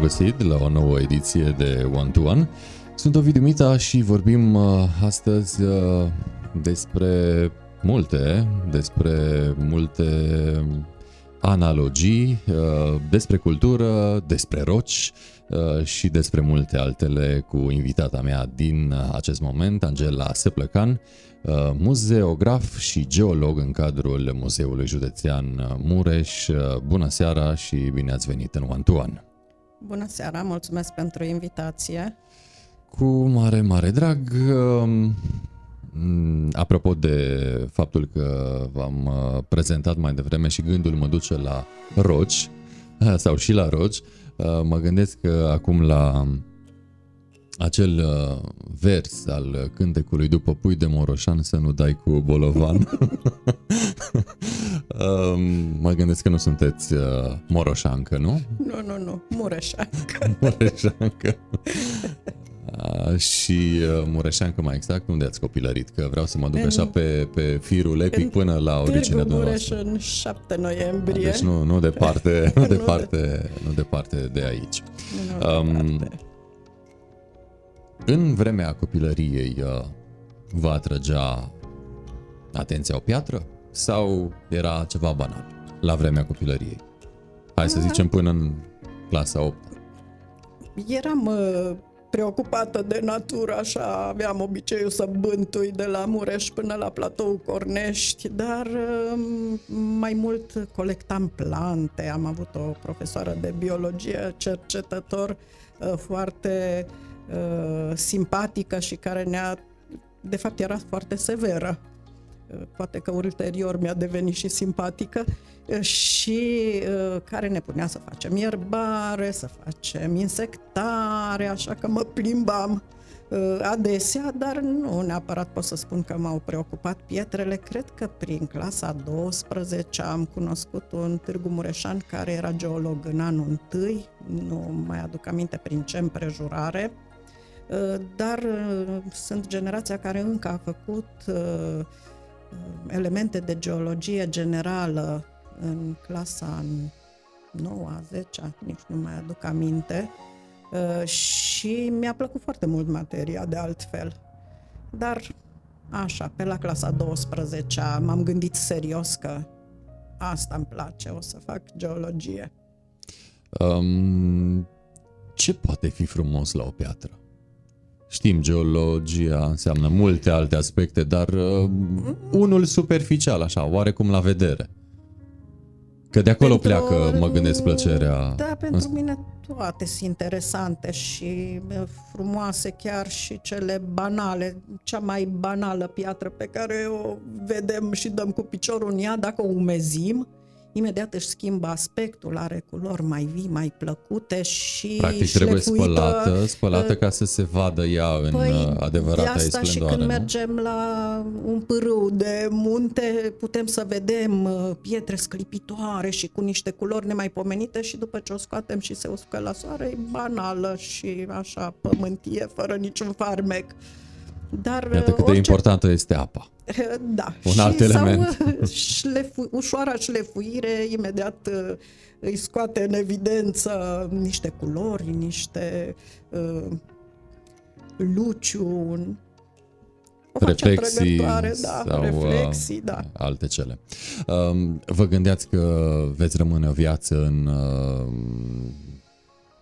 bun găsit la o nouă ediție de One to One. Sunt Ovidiu Mita și vorbim uh, astăzi uh, despre multe, despre multe analogii, uh, despre cultură, despre roci și despre multe altele cu invitata mea din acest moment, Angela Seplăcan, muzeograf și geolog în cadrul Muzeului Județean Mureș. Bună seara și bine ați venit în One to One! Bună seara, mulțumesc pentru invitație. Cu mare, mare drag. Um, apropo de faptul că v-am uh, prezentat mai devreme și gândul mă duce la roci, sau și la roci, uh, mă gândesc că acum la acel uh, vers al cântecului după pui de Moroșan să nu dai cu bolovan. Um, mă gândesc că nu sunteți uh, moroșancă, nu? Nu, nu, nu, mureșancă. mureșancă. Uh, și uh, Mureșancă mai exact, unde ați copilărit? Că vreau să mă duc în, așa pe, pe firul epic în până la originea dumneavoastră. Mureș în 7 noiembrie. Deci nu, nu departe, nu, departe, de... nu departe de aici. Nu um, departe. În vremea copilăriei uh, vă atrăgea atenția o piatră sau era ceva banal la vremea copilăriei? Hai să zicem până în clasa 8. Eram uh, preocupată de natură, așa aveam obiceiul să bântui de la Mureș până la platou Cornești, dar uh, mai mult colectam plante. Am avut o profesoară de biologie, cercetător uh, foarte uh, Uh, simpatică și care ne-a, de fapt era foarte severă. Uh, poate că ulterior mi-a devenit și simpatică uh, și care ne punea să facem ierbare, să facem insectare, așa că mă plimbam adesea, dar nu neapărat pot să spun că m-au preocupat pietrele. Cred că prin clasa 12 am cunoscut un Târgu Mureșan care era geolog în anul întâi, nu mai aduc aminte prin ce împrejurare, Uh, dar uh, sunt generația care încă a făcut uh, elemente de geologie generală în clasa 9 10 nici nu mai aduc aminte, și mi-a plăcut foarte mult materia de altfel. Dar așa, pe la clasa 12 m-am gândit serios că asta îmi place, o să fac geologie. Um, ce poate fi frumos la o piatră? Știm, geologia înseamnă multe alte aspecte, dar uh, unul superficial, așa, oarecum la vedere. Că de acolo pentru, pleacă, mă gândesc, plăcerea. Da, pentru în... mine toate sunt interesante și uh, frumoase, chiar și cele banale. Cea mai banală piatră pe care o vedem și dăm cu piciorul în ea, dacă o umezim, imediat își schimbă aspectul, are culori mai vii, mai plăcute și Practic trebuie spălată, spălată uh, ca să se vadă ea în păi, uh, adevărata de asta și când nu? mergem la un pârâu de munte, putem să vedem uh, pietre sclipitoare și cu niște culori nemaipomenite și după ce o scoatem și se uscă la soare, e banală și așa pământie, fără niciun farmec. Dar Iată cât orice... de importantă este apa. Da. Un și alt element. Sau șlefu, ușoara șlefuire, imediat uh, îi scoate în evidență niște culori, niște uh, luciuni, o reflexii da, sau reflexii, da. alte cele. Um, vă gândeați că veți rămâne o viață în uh,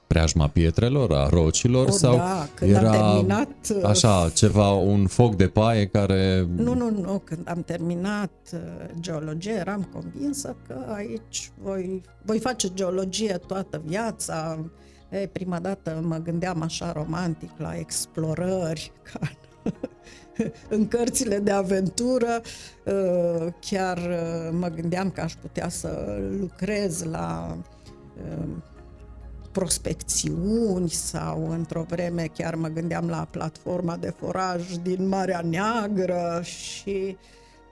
preajma pietrelor, a rocilor o, sau da, când era am terminat, uh, așa ceva, un foc de paie care... Nu, nu, nu, când am terminat uh, geologie eram convinsă că aici voi, voi face geologie toată viața. E, prima dată mă gândeam așa romantic la explorări, ca în cărțile de aventură, uh, chiar mă gândeam că aș putea să lucrez la prospecțiuni sau într-o vreme chiar mă gândeam la platforma de foraj din Marea Neagră și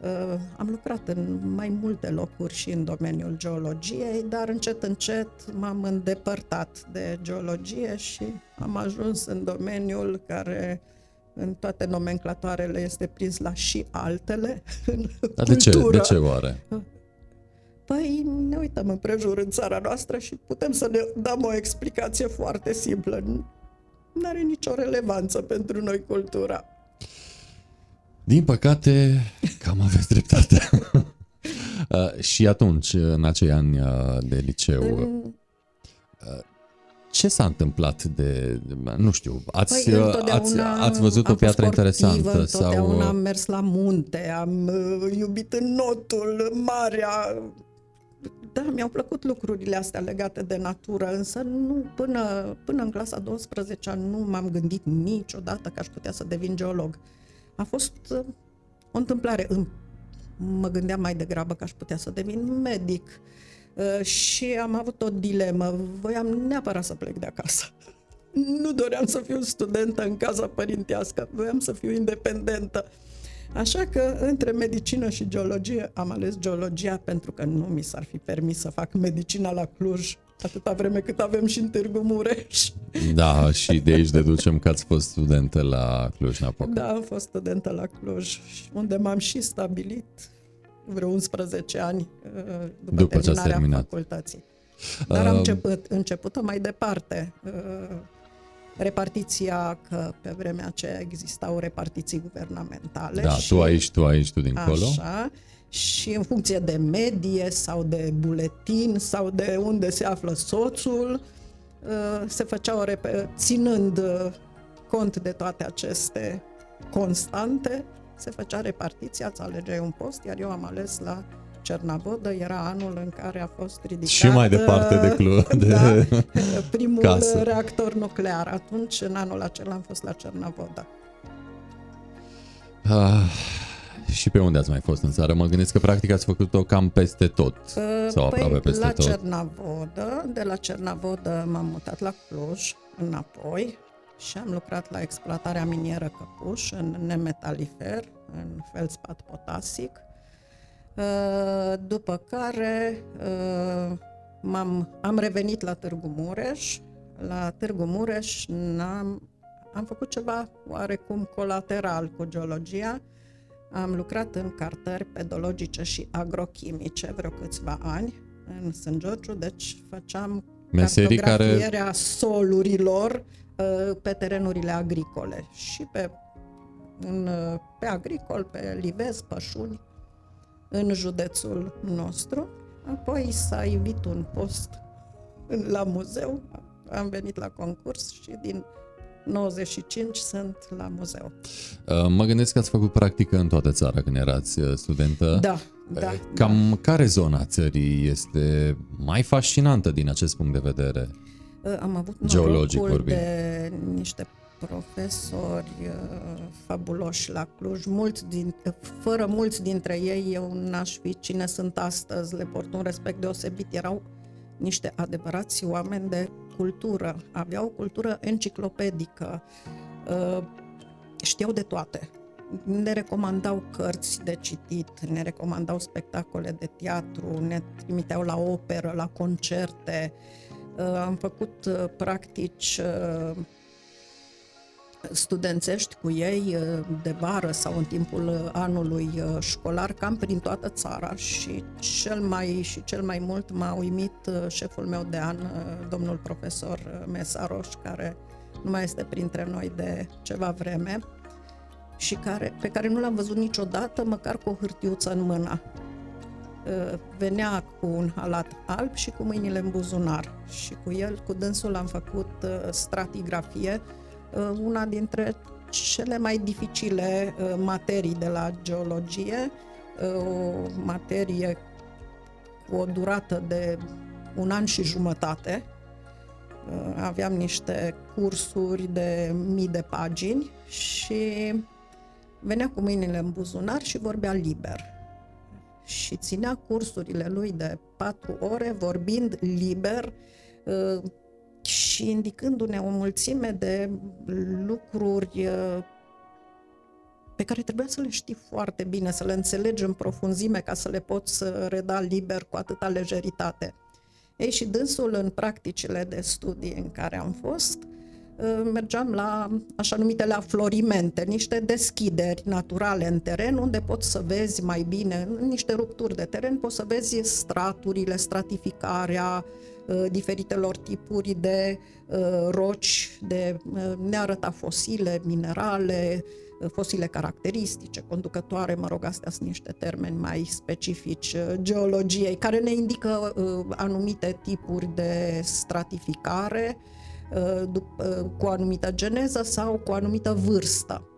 uh, am lucrat în mai multe locuri și în domeniul geologiei, dar încet încet m-am îndepărtat de geologie și am ajuns în domeniul care în toate nomenclatoarele este prins la și altele. Dar de ce, de ce oare? Păi ne uităm împrejur în țara noastră și putem să ne dăm o explicație foarte simplă. Nu are nicio relevanță pentru noi cultura. Din păcate, cam aveți dreptate. Uh, și atunci, în acei ani uh, de liceu, în... Uh, ce s-a întâmplat de, nu știu, ați, păi, ați, ați văzut o piatră interesantă? Sau... am mers la munte, am iubit în notul, marea, da, mi-au plăcut lucrurile astea legate de natură, însă nu, până, până în clasa 12 nu m-am gândit niciodată că aș putea să devin geolog. A fost o întâmplare. Mă gândeam mai degrabă că aș putea să devin medic. Uh, și am avut o dilemă. Voiam neapărat să plec de acasă. Nu doream să fiu studentă în casa părintească, voiam să fiu independentă. Așa că între medicină și geologie am ales geologia pentru că nu mi s-ar fi permis să fac medicina la Cluj atâta vreme cât avem și în Târgu Mureș. Da, și de aici deducem că ați fost studentă la Cluj-Napoca. Da, am fost studentă la Cluj, unde m-am și stabilit vreo 11 ani uh, după, după terminarea terminat. facultății. Dar am uh, început, început mai departe. Uh, repartiția, că pe vremea aceea existau repartiții guvernamentale. Da, și, tu aici, tu aici, tu dincolo. Așa, și în funcție de medie sau de buletin sau de unde se află soțul, uh, se făcea o rep- ținând uh, cont de toate aceste constante, se făcea repartiția, îți alegeai un post, iar eu am ales la Cernavodă, era anul în care a fost ridicat și mai departe de, clu, de da, primul casă. reactor nuclear. Atunci, în anul acela, am fost la Cernavodă. Ah, și pe unde ați mai fost în țară? Mă gândesc că practic ați făcut-o cam peste tot. Uh, sau păi, aproape peste la tot. Cernavodă, de la Cernavodă m-am mutat la Cluj, înapoi, și am lucrat la exploatarea minieră Căpuș, în nemetalifer, în feldspat potasic. Uh, după care uh, m-am, am revenit la Târgu Mureș. La Târgu Mureș am am făcut ceva oarecum colateral cu geologia. Am lucrat în cartări pedologice și agrochimice vreo câțiva ani în St. George, deci făceam Meserii cartografierea care... solurilor uh, pe terenurile agricole și pe, în, pe agricol, pe Livez, Pășuni, în județul nostru. Apoi s-a ivit un post la muzeu, am venit la concurs și din 95 sunt la muzeu. Uh, mă gândesc că ați făcut practică în toată țara când erați uh, studentă. Da, da. Cam da. care zona țării este mai fascinantă din acest punct de vedere? Uh, am avut Geologic vorbind. de niște profesori uh, fabuloși la Cluj, mulți din, fără mulți dintre ei eu n-aș fi cine sunt astăzi, le port un respect deosebit, erau niște adevărați oameni de cultură, aveau o cultură enciclopedică, uh, știau de toate. Ne recomandau cărți de citit, ne recomandau spectacole de teatru, ne trimiteau la operă, la concerte. Uh, am făcut uh, practici studențești cu ei uh, de vară sau în timpul uh, anului uh, școlar, cam prin toată țara și cel mai, și cel mai mult m-a uimit șeful meu de an, domnul profesor Mesaroș, care nu mai este printre noi de ceva vreme și care, pe care nu l-am văzut niciodată, măcar cu o hârtiuță în mână. Venea cu un halat alb și cu mâinile în buzunar și cu el, cu dânsul am făcut stratigrafie Uh, una dintre cele mai dificile uh, materii de la geologie, uh, o materie cu o durată de un an și jumătate. Aveam niște cursuri de mii de pagini și venea cu mâinile în buzunar și vorbea liber. Și ținea cursurile lui de patru ore vorbind liber, și indicându-ne o mulțime de lucruri uh, pe care trebuia să le știi foarte bine, să le înțelegi în profunzime ca să le poți reda liber cu atâta lejeritate. Ei, și dânsul în practicile de studii în care am fost, uh, mergeam la așa numitele aflorimente, niște deschideri naturale în teren unde poți să vezi mai bine, niște rupturi de teren, poți să vezi straturile, stratificarea uh, diferitelor tipuri de roci, de ne arăta fosile, minerale, fosile caracteristice, conducătoare, mă rog, astea sunt niște termeni mai specifici uh, geologiei, care ne indică uh, anumite tipuri de stratificare uh, cu o anumită geneză sau cu o anumită vârstă.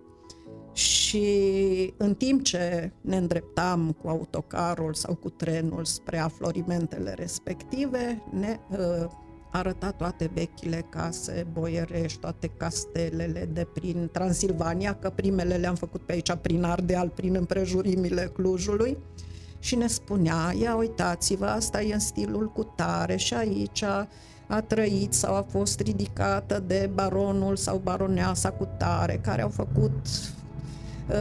Și în timp ce ne îndreptam cu autocarul sau cu trenul spre aflorimentele respective, ne arăta toate vechile case boierești, toate castelele de prin Transilvania, că primele le-am făcut pe aici prin Ardeal, prin împrejurimile Clujului și ne spunea, ia uitați-vă, asta e în stilul cu tare și aici a trăit sau a fost ridicată de baronul sau baroneasa cu tare, care au făcut Uh,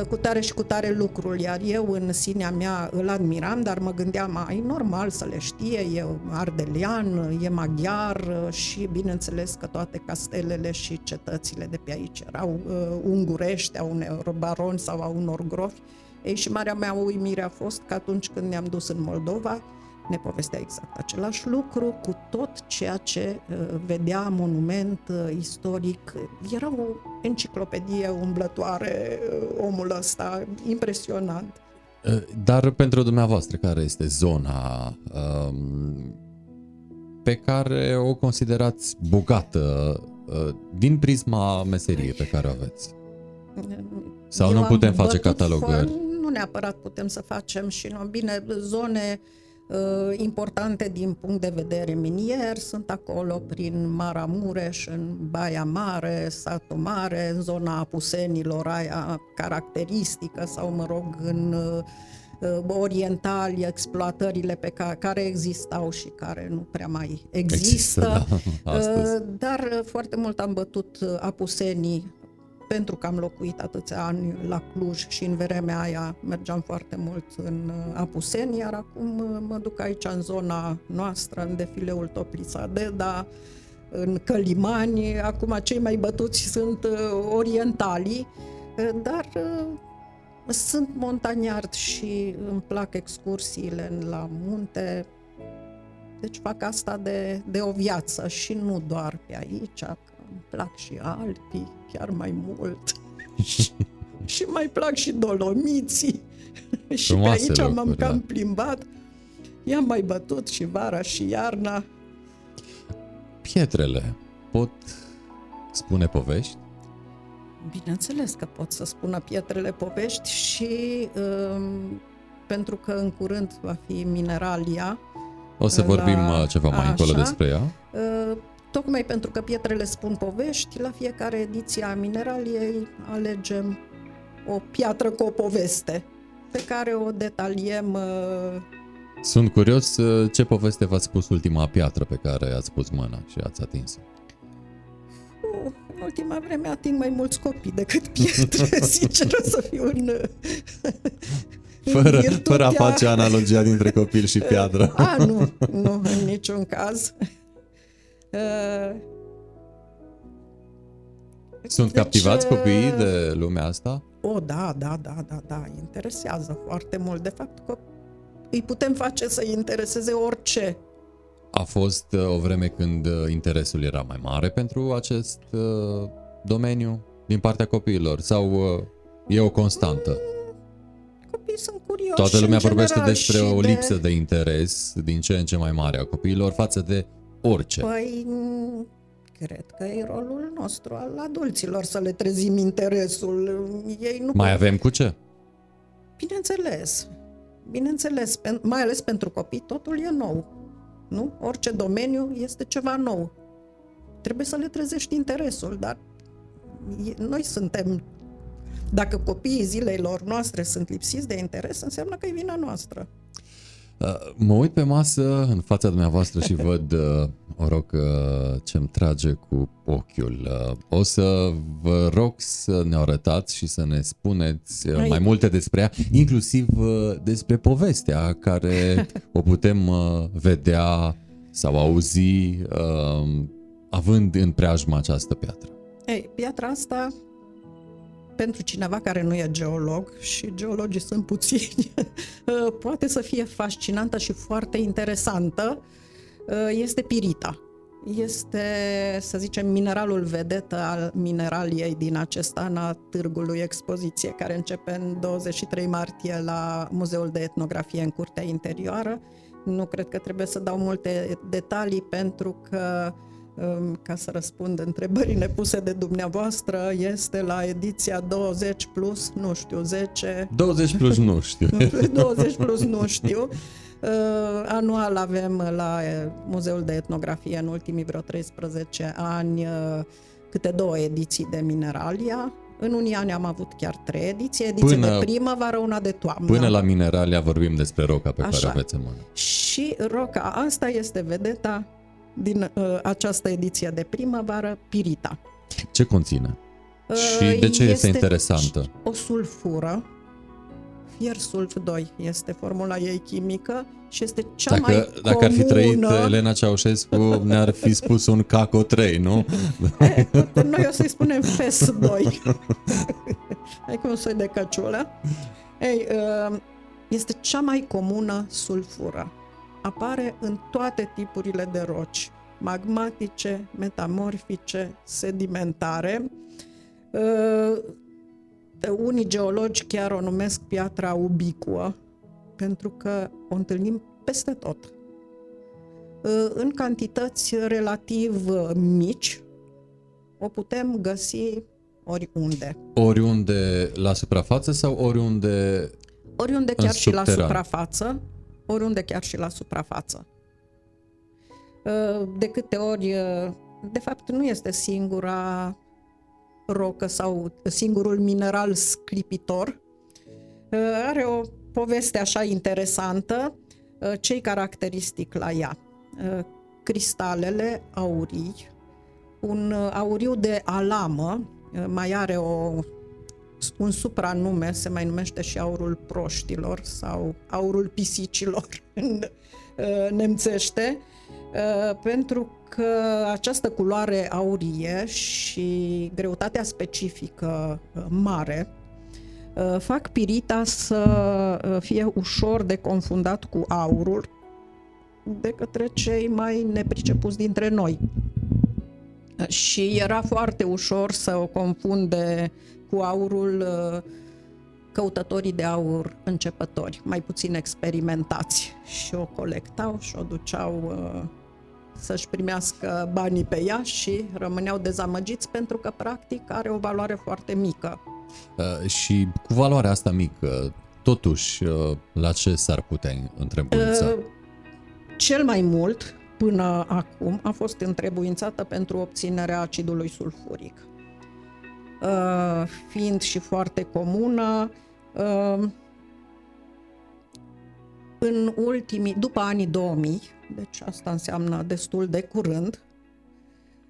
cu tare și cu tare lucruri, iar eu în sinea mea îl admiram, dar mă gândeam, ai normal să le știe, e ardelian, e maghiar uh, și bineînțeles că toate castelele și cetățile de pe aici erau uh, ungurești, a unor baroni sau a unor grofi. Ei și marea mea uimire a fost că atunci când ne-am dus în Moldova, ne povestea exact același lucru cu tot ceea ce uh, vedea monument uh, istoric. Era o enciclopedie umblătoare uh, omul ăsta, impresionant. Dar pentru dumneavoastră, care este zona um, pe care o considerați bogată uh, din prisma meseriei pe care o aveți? Sau Eu nu putem face catalogări? nu neapărat putem să facem și nu. Bine, zone uh, Uh, importante din punct de vedere minier sunt acolo prin Maramureș, în Baia Mare, Satul Mare, în zona Apusenilor, aia caracteristică sau, mă rog, în uh, orientali, exploatările pe care, care existau și care nu prea mai există. există da, dar foarte mult am bătut apusenii pentru că am locuit atâția ani la Cluj și în vremea aia mergeam foarte mult în uh, Apuseni, iar acum uh, mă duc aici în zona noastră, în defileul Toplița Deda, în Călimani, acum cei mai bătuți sunt uh, orientalii, dar sunt montaniard și îmi plac excursiile la munte, deci fac asta de, de o viață și nu doar pe aici, îmi plac și Alpii, chiar mai mult. și, mai plac și Dolomiții. și pe aici locuri, m-am cam da. plimbat. I-am mai bătut și vara și iarna. Pietrele pot spune povești? Bineînțeles că pot să spună pietrele povești și um, pentru că în curând va fi Mineralia. O să vorbim la, uh, ceva mai așa, încolo despre ea. Uh, Tocmai pentru că pietrele spun povești, la fiecare ediție a Mineraliei alegem o piatră cu o poveste pe care o detaliem. Uh, Sunt curios uh, ce poveste v-a spus ultima piatră pe care ați pus mâna și ați atins În ultima vreme ating mai mulți copii decât pietre, sincer să fiu în, fără, fără a face analogia dintre copil și piatră. A, nu, nu, în niciun caz. Uh, Sunt deci, captivați copiii de lumea asta? O, da, da, da, da, da, interesează foarte mult. De fapt, că îi putem face să intereseze orice. A fost uh, o vreme când uh, interesul era mai mare pentru acest uh, domeniu din partea copiilor sau uh, e o constantă? Mm, copiii sunt curioși. Toată lumea vorbește despre o lipsă de... de interes din ce în ce mai mare a copiilor față de orice. Păi, cred că e rolul nostru al adulților să le trezim interesul. Ei nu Mai pot... avem cu ce? Bineînțeles. Bineînțeles, mai ales pentru copii, totul e nou. Nu? Orice domeniu este ceva nou. Trebuie să le trezești interesul, dar noi suntem dacă copiii zilelor noastre sunt lipsiți de interes, înseamnă că e vina noastră. Uh, mă uit pe masă în fața dumneavoastră și văd uh, o rocă ce-mi trage cu ochiul. Uh, o să vă rog să ne arătați și să ne spuneți mai multe despre ea, inclusiv despre povestea care o putem vedea sau auzi având în preajma această piatră. Ei, piatra asta, pentru cineva care nu e geolog, și geologii sunt puțini, poate să fie fascinantă și foarte interesantă, este pirita. Este, să zicem, mineralul vedetă al mineraliei din acest an a Târgului Expoziție, care începe în 23 martie la Muzeul de Etnografie în Curtea Interioară. Nu cred că trebuie să dau multe detalii pentru că um, ca să răspund întrebării nepuse de dumneavoastră, este la ediția 20 plus, nu știu, 10... 20 plus nu știu. 20 plus nu știu. Uh, anual avem la uh, Muzeul de Etnografie în ultimii vreo 13 ani uh, câte două ediții de Mineralia. În unii ani am avut chiar trei ediții, ediție până, de primăvară, una de toamnă. Până la Mineralia vorbim despre roca pe Așa. care aveți în mână. Și roca asta este vedeta din uh, această ediție de primăvară, pirita. Ce conține? Uh, și de ce este, este interesantă? O sulfură fier sulf 2 este formula ei chimică și este cea dacă, mai comună... Dacă ar fi trăit Elena Ceaușescu, ne-ar fi spus un CACO 3, nu? E, noi o să-i spunem FES 2. Hai cum un soi de căciulă. Ei, uh, este cea mai comună sulfură. Apare în toate tipurile de roci, magmatice, metamorfice, sedimentare. Uh, unii geologi chiar o numesc piatra ubicuă, pentru că o întâlnim peste tot. În cantități relativ mici, o putem găsi oriunde. Oriunde la suprafață sau oriunde Oriunde chiar și la suprafață, oriunde chiar și la suprafață. De câte ori, de fapt, nu este singura rocă sau singurul mineral sclipitor. Uh, are o poveste așa interesantă, uh, ce caracteristic la ea. Uh, cristalele aurii, un auriu de alamă, mai are o, un supranume, se mai numește și aurul proștilor sau aurul pisicilor în nemțește, pentru că această culoare aurie și greutatea specifică uh, mare uh, fac pirita să uh, fie ușor de confundat cu aurul de către cei mai nepricepuți dintre noi. Și era foarte ușor să o confunde cu aurul căutătorii de aur începători, mai puțin experimentați. Și o colectau și o duceau să-și primească banii pe ea și rămâneau dezamăgiți pentru că practic are o valoare foarte mică. Uh, și cu valoarea asta mică, totuși, uh, la ce s-ar putea întrebuința? Uh, cel mai mult, până acum, a fost întrebuințată pentru obținerea acidului sulfuric. Uh, fiind și foarte comună, uh, în ultimii, după anii 2000, deci asta înseamnă destul de curând,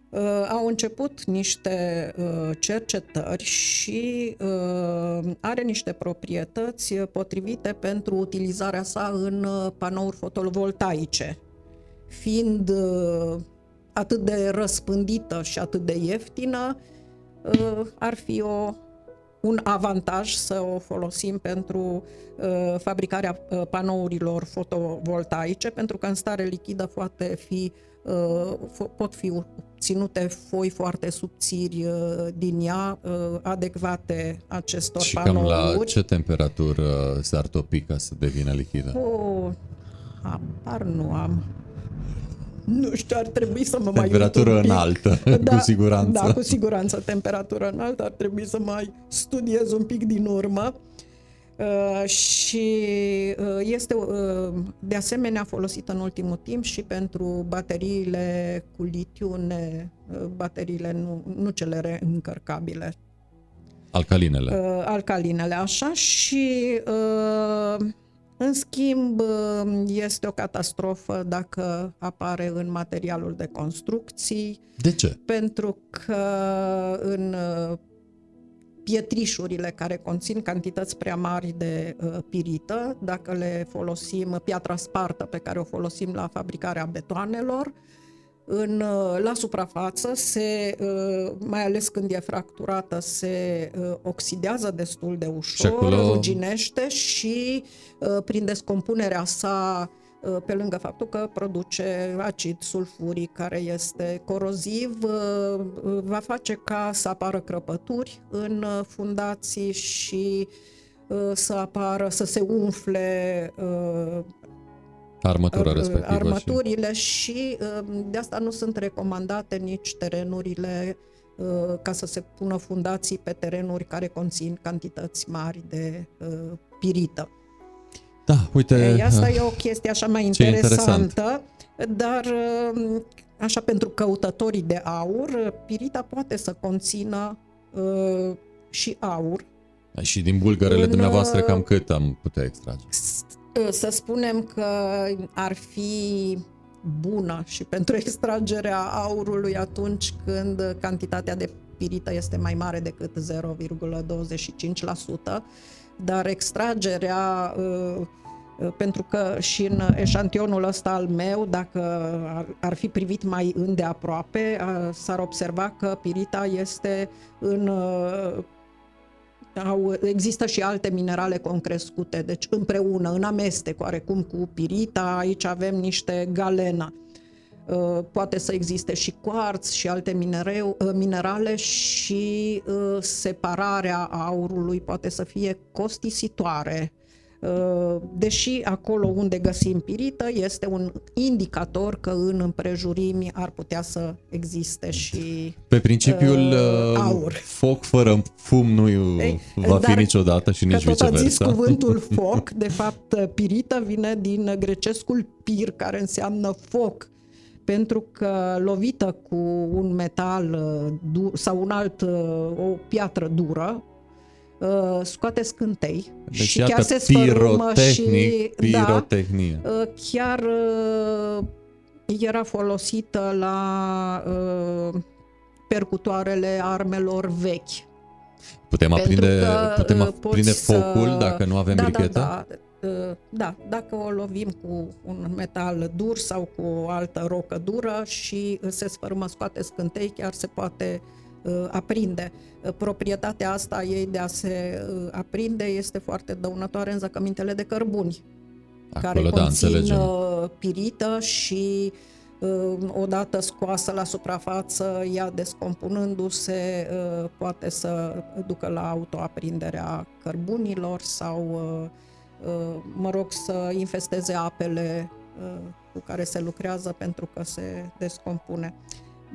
uh, au început niște uh, cercetări și uh, are niște proprietăți potrivite pentru utilizarea sa în panouri fotovoltaice, fiind atât de răspândită și atât de ieftină, ar fi o un avantaj să o folosim pentru uh, fabricarea uh, panourilor fotovoltaice, pentru că în stare lichidă poate fi, uh, pot fi ținute foi foarte subțiri uh, din ea, uh, adecvate acestor și panouri. Și cam la ce temperatură s-ar topi ca să devină lichidă? O, apar nu am nu știu, ar trebui să mă mai Temperatură înaltă, da, cu siguranță. Da, cu siguranță, temperatură înaltă, ar trebui să mai studiez un pic din urmă. Uh, și uh, este uh, de asemenea folosită în ultimul timp și pentru bateriile cu litiu, ne, uh, bateriile nu, nu cele reîncărcabile. Alcalinele. Uh, alcalinele, așa, și uh, în schimb, este o catastrofă dacă apare în materialul de construcții. De ce? Pentru că în uh, pietrișurile care conțin cantități prea mari de uh, pirită, dacă le folosim, piatra spartă pe care o folosim la fabricarea betoanelor, în, uh, la suprafață, se, uh, mai ales când e fracturată, se uh, oxidează destul de ușor, acolo- ruginește și prin descompunerea sa pe lângă faptul că produce acid sulfuric care este coroziv, va face ca să apară crăpături în fundații și să apară, să se umfle Armătura respectivă. Armăturile și... și de asta nu sunt recomandate nici terenurile ca să se pună fundații pe terenuri care conțin cantități mari de pirită. Da, uite... Ei, asta e o chestie așa mai interesantă, interesant. dar așa pentru căutătorii de aur, pirita poate să conțină uh, și aur. Și din bulgărele în, dumneavoastră cam cât am putea extrage? Să spunem că ar fi bună și pentru extragerea aurului atunci când cantitatea de pirită este mai mare decât 0,25%, dar extragerea uh, pentru că și în eșantionul ăsta al meu, dacă ar fi privit mai îndeaproape, uh, s-ar observa că pirita este în uh, au, există și alte minerale concrescute, deci împreună, în amestec, oarecum cu pirita, aici avem niște galena. Uh, poate să existe și cuarț și alte minereu, uh, minerale și uh, separarea aurului poate să fie costisitoare Uh, deși acolo unde găsim pirită este un indicator că în împrejurimi ar putea să existe și Pe principiul uh, uh aur. foc fără fum nu Ei, va fi niciodată și nici că tot viceversa. zis cuvântul foc, de fapt pirită vine din grecescul pir, care înseamnă foc pentru că lovită cu un metal uh, sau un alt, o piatră dură, uh, scoate scântei deci, și chiar se sfărâmă și pirotehnie. Da, uh, chiar uh, era folosită la uh, percutoarele armelor vechi. Putem aprinde, că, putem uh, aprinde focul să... dacă nu avem da, brichetă? Da, da, uh, da, dacă o lovim cu un metal dur sau cu o altă rocă dură și se sfărâmă, scoate scântei, chiar se poate uh, Uh, aprinde. Uh, proprietatea asta ei de a se uh, aprinde este foarte dăunătoare în zăcămintele de cărbuni, Acolo, care da, conțin înțelegem. pirită și odată scoasă la suprafață, ea descompunându-se, poate să ducă la autoaprinderea cărbunilor sau, mă rog, să infesteze apele cu care se lucrează pentru că se descompune.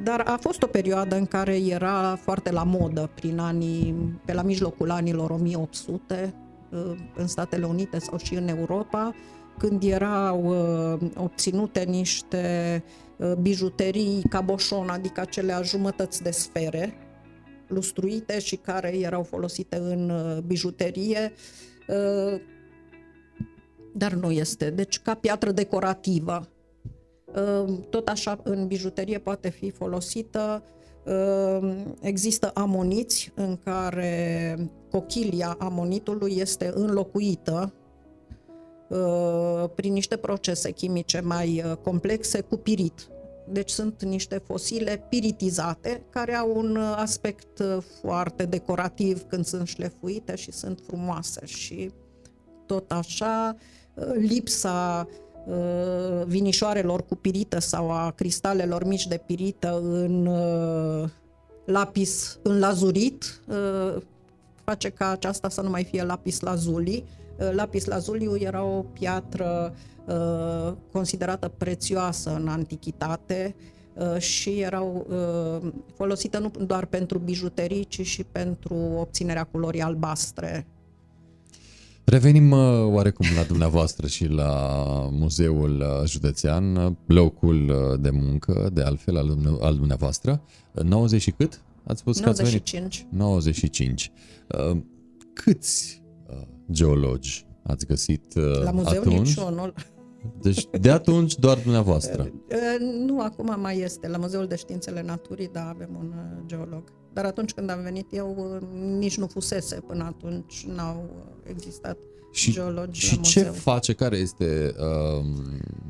Dar a fost o perioadă în care era foarte la modă, prin anii, pe la mijlocul anilor 1800, uh, în Statele Unite sau și în Europa, când erau uh, obținute niște uh, bijuterii caboșon, adică acelea jumătăți de sfere, lustruite și care erau folosite în bijuterie, dar nu este. Deci ca piatră decorativă Ehm, tot așa în bijuterie poate fi folosită. Ehm, există amoniți în care cochilia amonitului este înlocuită ehm, prin niște procese chimice mai complexe cu pirit. Deci sunt niște fosile piritizate care au un aspect foarte decorativ când sunt șlefuite și sunt frumoase și tot așa lipsa Uh, vinișoarelor cu pirită sau a cristalelor mici de pirită în uh, lapis, în lazurit, uh, face ca aceasta să nu mai fie lapis lazuli. Lapis lazuliu era o piatră considerată prețioasă în antichitate și erau folosite nu doar pentru bijuterii, ci și pentru obținerea culorii albastre Revenim uh, oarecum la dumneavoastră și la Muzeul uh, Județean, locul uh, de muncă, de altfel, al dumneavoastră. 90 și cât? Ați spus 95. că ați venit? 95. Câți geologi ați găsit La muzeu atunci? niciunul. Deci de atunci doar dumneavoastră. Nu, acum mai este. La Muzeul de Științele Naturii, da, avem un geolog. Dar atunci când am venit eu, nici nu fusese până atunci, n-au existat și, geologi și la ce muzeu. face, care este uh,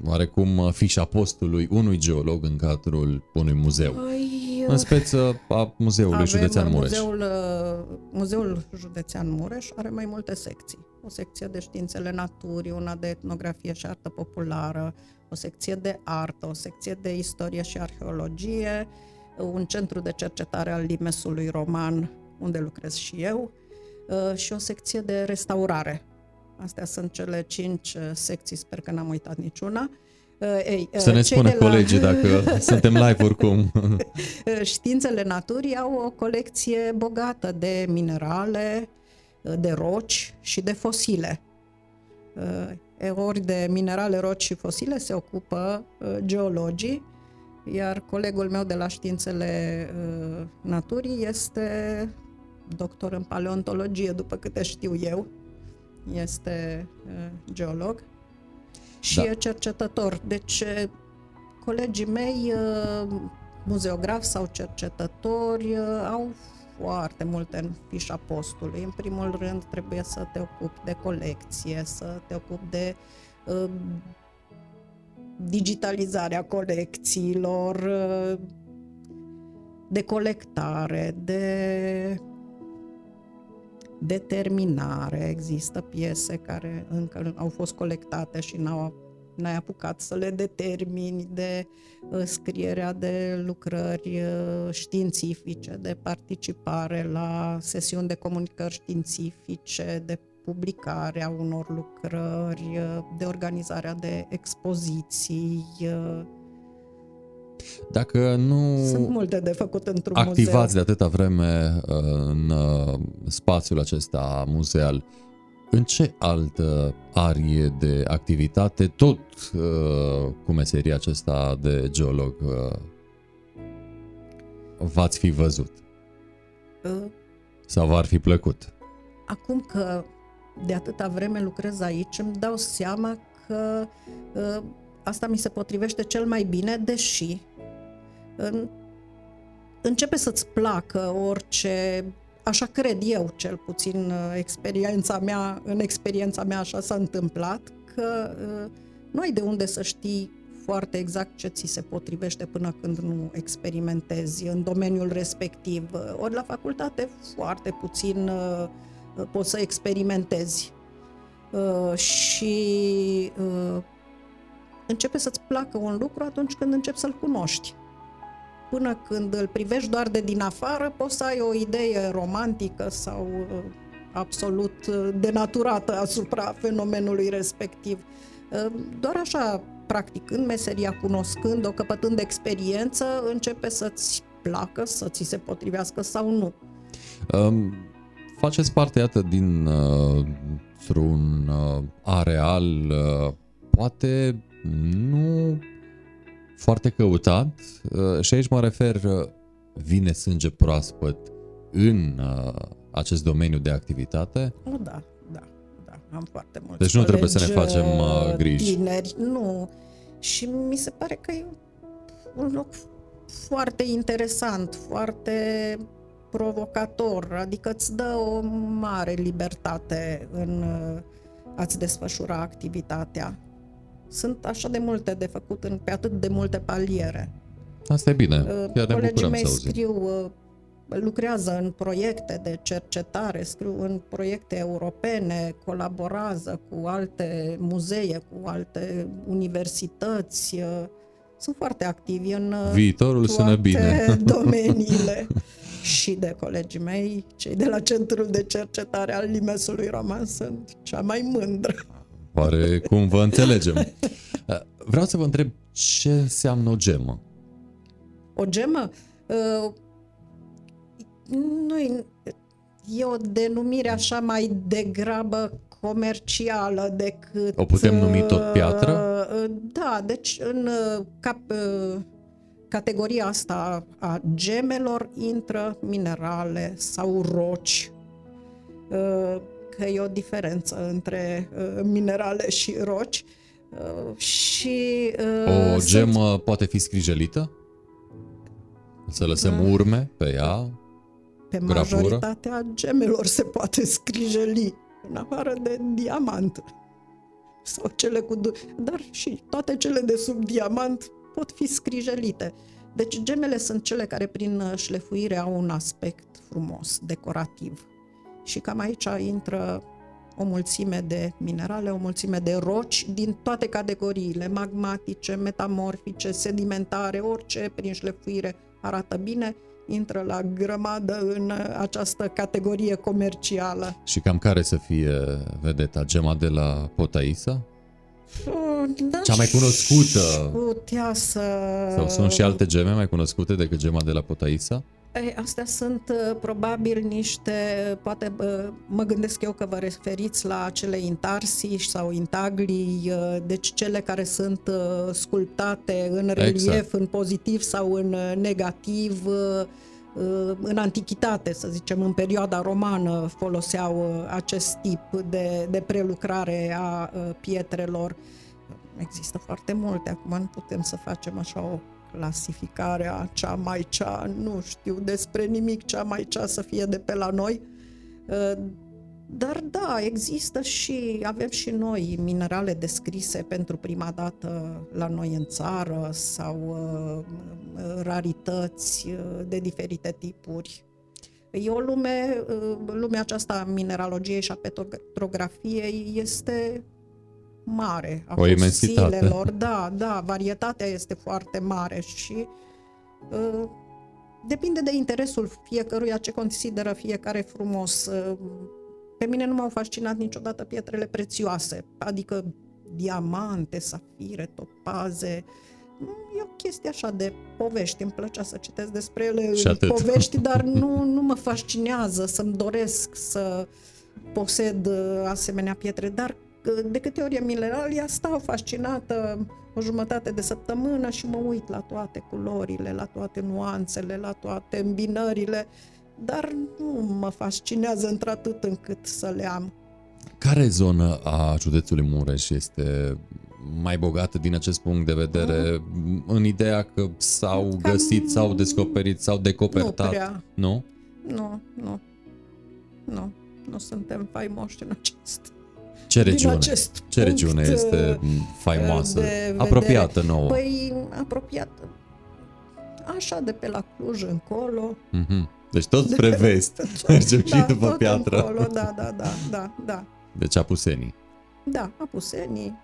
oarecum fișa postului unui geolog în cadrul unui muzeu? Păi, În speță a Muzeului avem Județean Mureș. Muzeul, uh, Muzeul Județean Mureș are mai multe secții. O secție de științele naturii, una de etnografie și artă populară, o secție de artă, o secție de istorie și arheologie, un centru de cercetare al limesului roman, unde lucrez și eu, uh, și o secție de restaurare. Astea sunt cele cinci uh, secții, sper că n-am uitat niciuna. Uh, Ei, Să ne cei spună de la- colegii dacă suntem live oricum. Științele naturii au o colecție bogată de minerale, de roci și de fosile. E, Ori de minerale, roci și fosile se ocupă uh, geologii, iar colegul meu de la științele uh, naturii este doctor în paleontologie, după câte știu eu. Este uh, geolog și Da. e cercetător. Deci uh, colegii mei, uh, muzeografi sau cercetători, uh, au foarte multe în fișa postului. În primul rând trebuie să te ocupi de colecție, să te ocupi de uh, digitalizarea colecțiilor, uh, de colectare, de determinare. Există piese care încă au fost colectate și n-au n-ai apucat să le determini de uh, scrierea de lucrări uh, științifice, de participare la sesiuni de comunicări științifice, de publicarea unor lucrări, uh, de organizarea de expoziții. uh, Dacă nu Sunt multe de făcut într-un activați muzeu. de atâta vreme uh, în uh, spațiul acesta muzeal, în ce altă arie de activitate, tot uh, cu meseria acesta de geolog, uh, v-ați fi văzut Uh, sau v-ar fi plăcut? Acum că de atâta vreme lucrez aici, îmi dau seama că uh, asta mi se potrivește cel mai bine, deși uh, începe să-ți placă orice, așa cred eu, cel puțin uh, experiența mea, în experiența mea așa s-a întâmplat, că uh, nu ai de unde să știi foarte exact ce ți se potrivește până când nu experimentezi în domeniul respectiv. Ori la facultate foarte puțin uh, poți să experimentezi. Uh, și uh, începe să-ți placă un lucru atunci când începi să-l cunoști. Până când îl privești doar de din afară, poți să ai o idee romantică sau uh, absolut uh, denaturată asupra fenomenului respectiv. Uh, Doar așa, practicând meseria, cunoscând-o, căpătând experiență, începe să-ți placă, să ți se potrivească sau nu. Um, faceți parte, iată, din uh, un uh, areal uh, poate nu foarte căutat uh, și aici mă refer uh, vine sânge proaspăt în uh, acest domeniu de activitate. O, da, da, da, am foarte mulți Deci nu trebuie să ne colegi, facem, uh, uh, griji. Tineri, nu. Și mi se pare că e un loc foarte interesant, foarte provocator, adică îți dă o mare libertate în uh, a-ți desfășura activitatea. Sunt așa de multe de făcut în, pe atât de multe paliere. Asta e bine, Uh, chiar ne Colegii bucurăm mei să auzim. scriu, uh, lucrează în proiecte de cercetare, scriu în proiecte europene, colaborează cu alte muzee, cu alte universități. uh, Sunt foarte activi în uh, Viitorul sună toate bine. domeniile. Și de colegii mei, cei de la Centrul de Cercetare al Limesului Roman, sunt cea mai mândră. Pare cum vă înțelegem. Uh, Vreau să vă întreb ce înseamnă o gemă. O gemă? Uh, nu e, e o denumire așa mai degrabă comercială decât... O putem numi tot piatră? uh, Da, deci în uh, cap, uh, categoria asta a gemelor intră minerale sau roci. Uh, Că e o diferență între uh, minerale și roci. Uh, Și uh, O sunt gemă poate fi scrijelită? Să lăsăm urme pe ea? Pe Gravură? majoritatea gemelor se poate scrijeli. în afară de diamant. Sau cele cu... Dar și toate cele de sub diamant pot fi scrijelite. Deci gemele sunt cele care prin șlefuire au un aspect frumos, decorativ. Și cam aici intră o mulțime de minerale, o mulțime de roci din toate categoriile, magmatice, metamorfice, sedimentare, orice prin șlefuire arată bine, intră la grămadă în această categorie comercială. Și cam care să fie vedeta? Gema de la Potaisa? Da, Cea mai cunoscută. Putea să... Sau sunt și alte geme mai cunoscute decât gema de la Potaisa? Ei, astea sunt uh, probabil niște, poate mă gândesc eu că vă referiți la acele intarsi sau intagli, uh, deci cele care sunt uh, sculptate în relief, exact. în pozitiv sau în negativ, în antichitate, să zicem, în perioada romană foloseau acest tip de, de prelucrare a pietrelor. Există foarte multe, acum nu putem să facem așa o clasificarea cea mai cea, nu știu despre nimic cea mai cea să fie de pe la noi. Uh, dar da, există și, avem și noi minerale descrise pentru prima dată la noi în țară sau uh, rarități uh, de diferite tipuri. E o lume, lumea aceasta a mineralogiei și a petrografiei este mare a o imensitate. Da, da, varietatea este foarte mare și uh, depinde de interesul fiecăruia ce consideră fiecare frumos. Uh, pe mine nu m-au fascinat niciodată pietrele prețioase, adică diamante, safire, topaze. E o chestie așa de povești, îmi plăcea să citesc despre ele și atât. povești, dar nu, nu mă fascinează să-mi doresc să posed uh, asemenea pietre, dar de câte ori e mineralia, stau fascinată o jumătate de săptămână și mă uit la toate culorile, la toate nuanțele, la toate îmbinările, dar nu mă fascinează într-atât încât să le am. Care zonă a județului Mureș este mai bogată din acest punct de vedere, uh-huh. în ideea că s-au Cam... găsit, s-au descoperit, s-au decopertat? Nu prea. Nu? Nu, nu. Nu, nu suntem faimoși în acest ce regiune? Ce regiune este uh, faimoasă, de apropiată nouă? Păi, apropiată. Așa, de pe la Cluj încolo. Mm-hmm. Deci tot spre de vest. Mergem da, și după tot piatră. Încolo, da, da, da, da, da. Deci Apusenii. Da, Apusenii.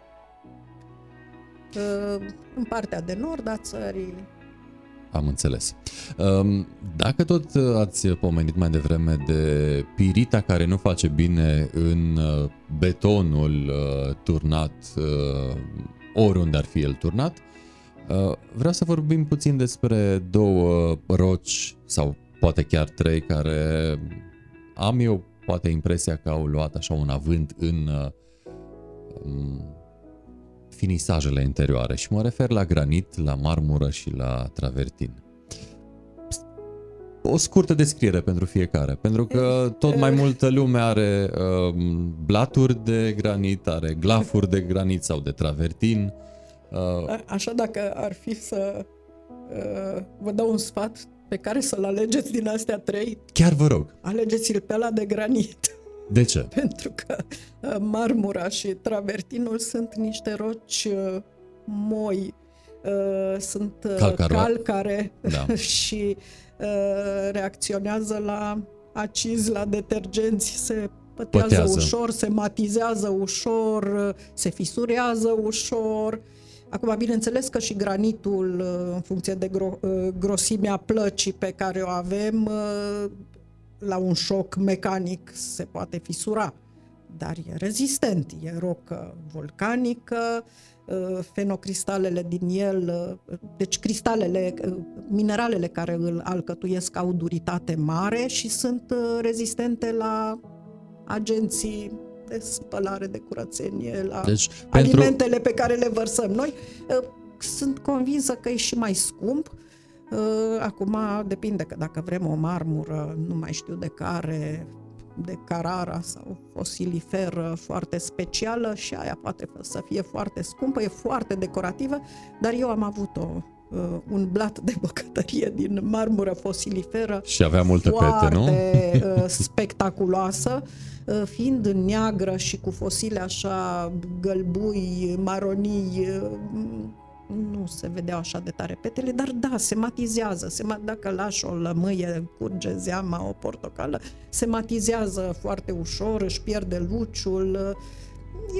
Uh, în partea de nord a țării, am înțeles. Dacă tot ați pomenit mai devreme de pirita care nu face bine în uh, betonul uh, turnat, uh, oriunde ar fi el turnat, vreau să vorbim puțin despre două roci sau poate chiar trei care am eu poate impresia că au luat așa un avânt în finisajele interioare și mă refer la granit, la marmură și la travertin. O scurtă descriere pentru fiecare, pentru că tot mai multă lume are uh, blaturi de granit, are glafuri de granit sau de travertin. Uh, Așa dacă ar fi să uh, vă dau un sfat pe care să-l alegeți din astea trei. Chiar vă rog. Alegeți-l pe la de granit. De ce? Pentru că uh, marmura și travertinul sunt niște roci uh, moi, uh, sunt Calcaro. calcare da. și reacționează la acizi, la detergenți, se pătează, pătează ușor, se matizează ușor, se fisurează ușor. Acum, bineînțeles că și granitul, în funcție de gro- grosimea plăcii pe care o avem, la un șoc mecanic se poate fisura, dar e rezistent, e rocă vulcanică, uh, fenocristalele din el, uh, deci cristalele, uh, mineralele care îl alcătuiesc au duritate mare și sunt rezistente la agenții de spălare, de curățenie, la deci, alimentele pentru... pe care le vărsăm. Noi sunt convinsă că e și mai scump, Uh, acum depinde că dacă vrem o marmură, nu mai știu de care, de Carara sau fosiliferă foarte specială și aia poate să fie foarte scumpă, e foarte decorativă, dar eu am avut o uh, un blat de bucătărie din marmură fosiliferă. Și avea multe pete, nu? Foarte spectaculoasă, fiind neagră și cu fosile așa gălbui, maronii, nu se vedeau așa de tare petele, dar da, se matizează. Se, dacă lași o lămâie, curge zeama, o portocală, se matizează foarte ușor, își pierde luciul.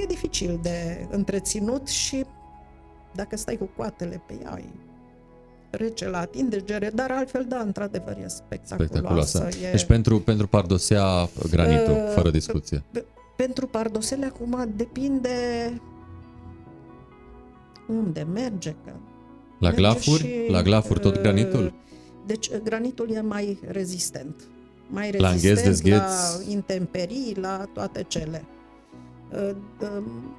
E dificil de întreținut și dacă stai cu coatele pe ea, e rece la atingere, dar altfel, da, într-adevăr, e spectaculoasă. E... Deci pentru, pentru pardosea granitul, uh, fără discuție. Pentru pardosele acum depinde unde merge. Că la glafuri? Și, la glafuri tot uh, granitul? Deci granitul e mai rezistent. Mai rezistent la, la intemperii, la toate cele. Uh, um,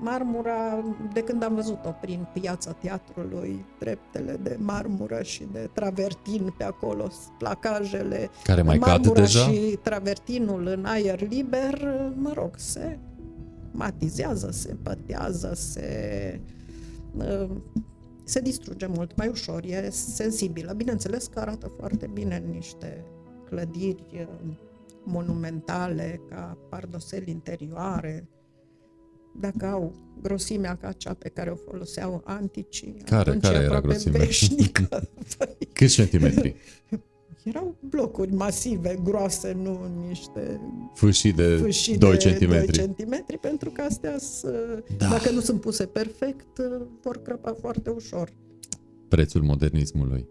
marmura, de când am văzut-o prin piața teatrului, treptele de marmură și de travertin pe acolo, placajele, care mai cad deja? și travertinul în aer liber, mă rog, se matizează, se pătează, se se distruge mult mai ușor, e sensibilă. Bineînțeles că arată foarte bine în niște clădiri uh, monumentale, ca pardoseli interioare, dacă au grosimea ca cea pe care o foloseau anticii, care, care era grosimea? veșnică. Câți centimetri? Erau blocuri masive, groase, nu niște fâșii de fâșii 2 cm. 2 cm, pentru că astea, da. dacă nu sunt puse perfect, vor crăpa foarte ușor. Prețul modernismului.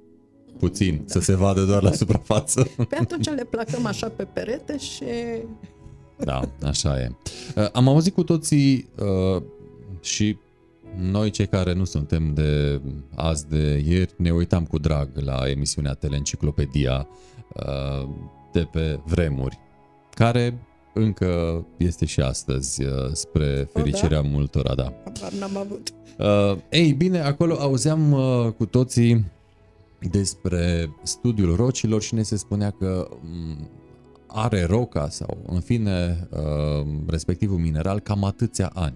Puțin, da. să se vadă doar la suprafață. Pe atunci le placăm așa pe perete și... Da, așa e. Uh, am auzit cu toții uh, și noi cei care nu suntem de azi de ieri ne uitam cu drag la emisiunea Teleenciclopedia uh, de pe vremuri, care încă este și astăzi uh, spre fericirea o, da? multora, da. n-am avut. Uh, ei bine, acolo auzeam cu toții despre studiul rocilor și ne se spunea că mm, are roca sau în fine respectivul mineral cam atâția ani.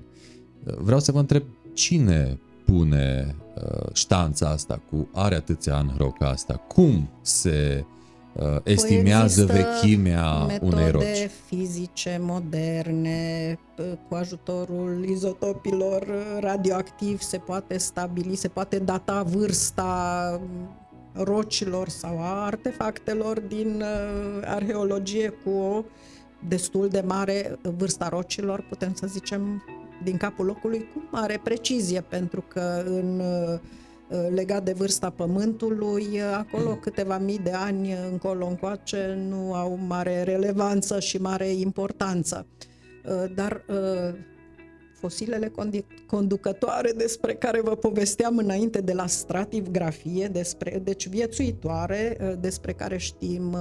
Vreau să vă întreb cine pune uh, ștanța asta cu are atâția ani roca asta? Cum se uh, estimează păi vechimea unei roci? fizice moderne, cu ajutorul izotopilor radioactivi se poate stabili, se poate data vârsta rocilor sau a artefactelor din uh, arheologie cu o destul de mare vârsta rocilor, putem să zicem din capul locului cu mare precizie, pentru că în uh, legat de vârsta pământului, acolo câteva mii de ani încolo încoace nu au mare relevanță și mare importanță. Uh, dar uh, fosilele conducătoare despre care vă povesteam înainte de la strativgrafie, despre, deci viețuitoare, despre care știm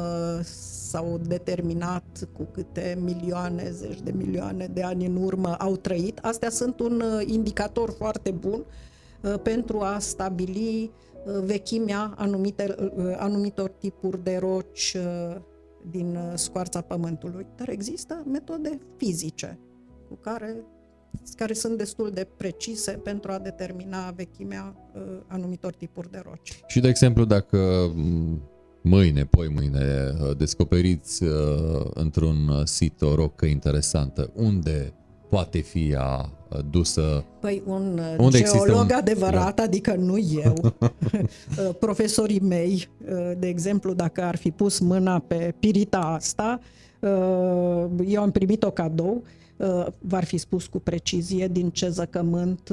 s-au determinat cu câte milioane, zeci de milioane de ani în urmă au trăit. Astea sunt un uh, indicator foarte bun uh, pentru a stabili uh, vechimea anumite, anumitor tipuri de roci din scoarța Pământului. Dar există metode fizice cu care, care sunt destul de precise pentru a determina vechimea anumitor tipuri de roci. Și, de exemplu, dacă mâine, poi mâine, uh, descoperiți uh, într-un sit o rocă interesantă, unde poate fi ea uh, dusă? Păi un unde geolog un... adevărat, adică nu eu, profesorii mei, de exemplu, dacă ar fi pus mâna pe pirita asta, eu am primit-o cadou, v-ar fi spus cu precizie din ce zăcământ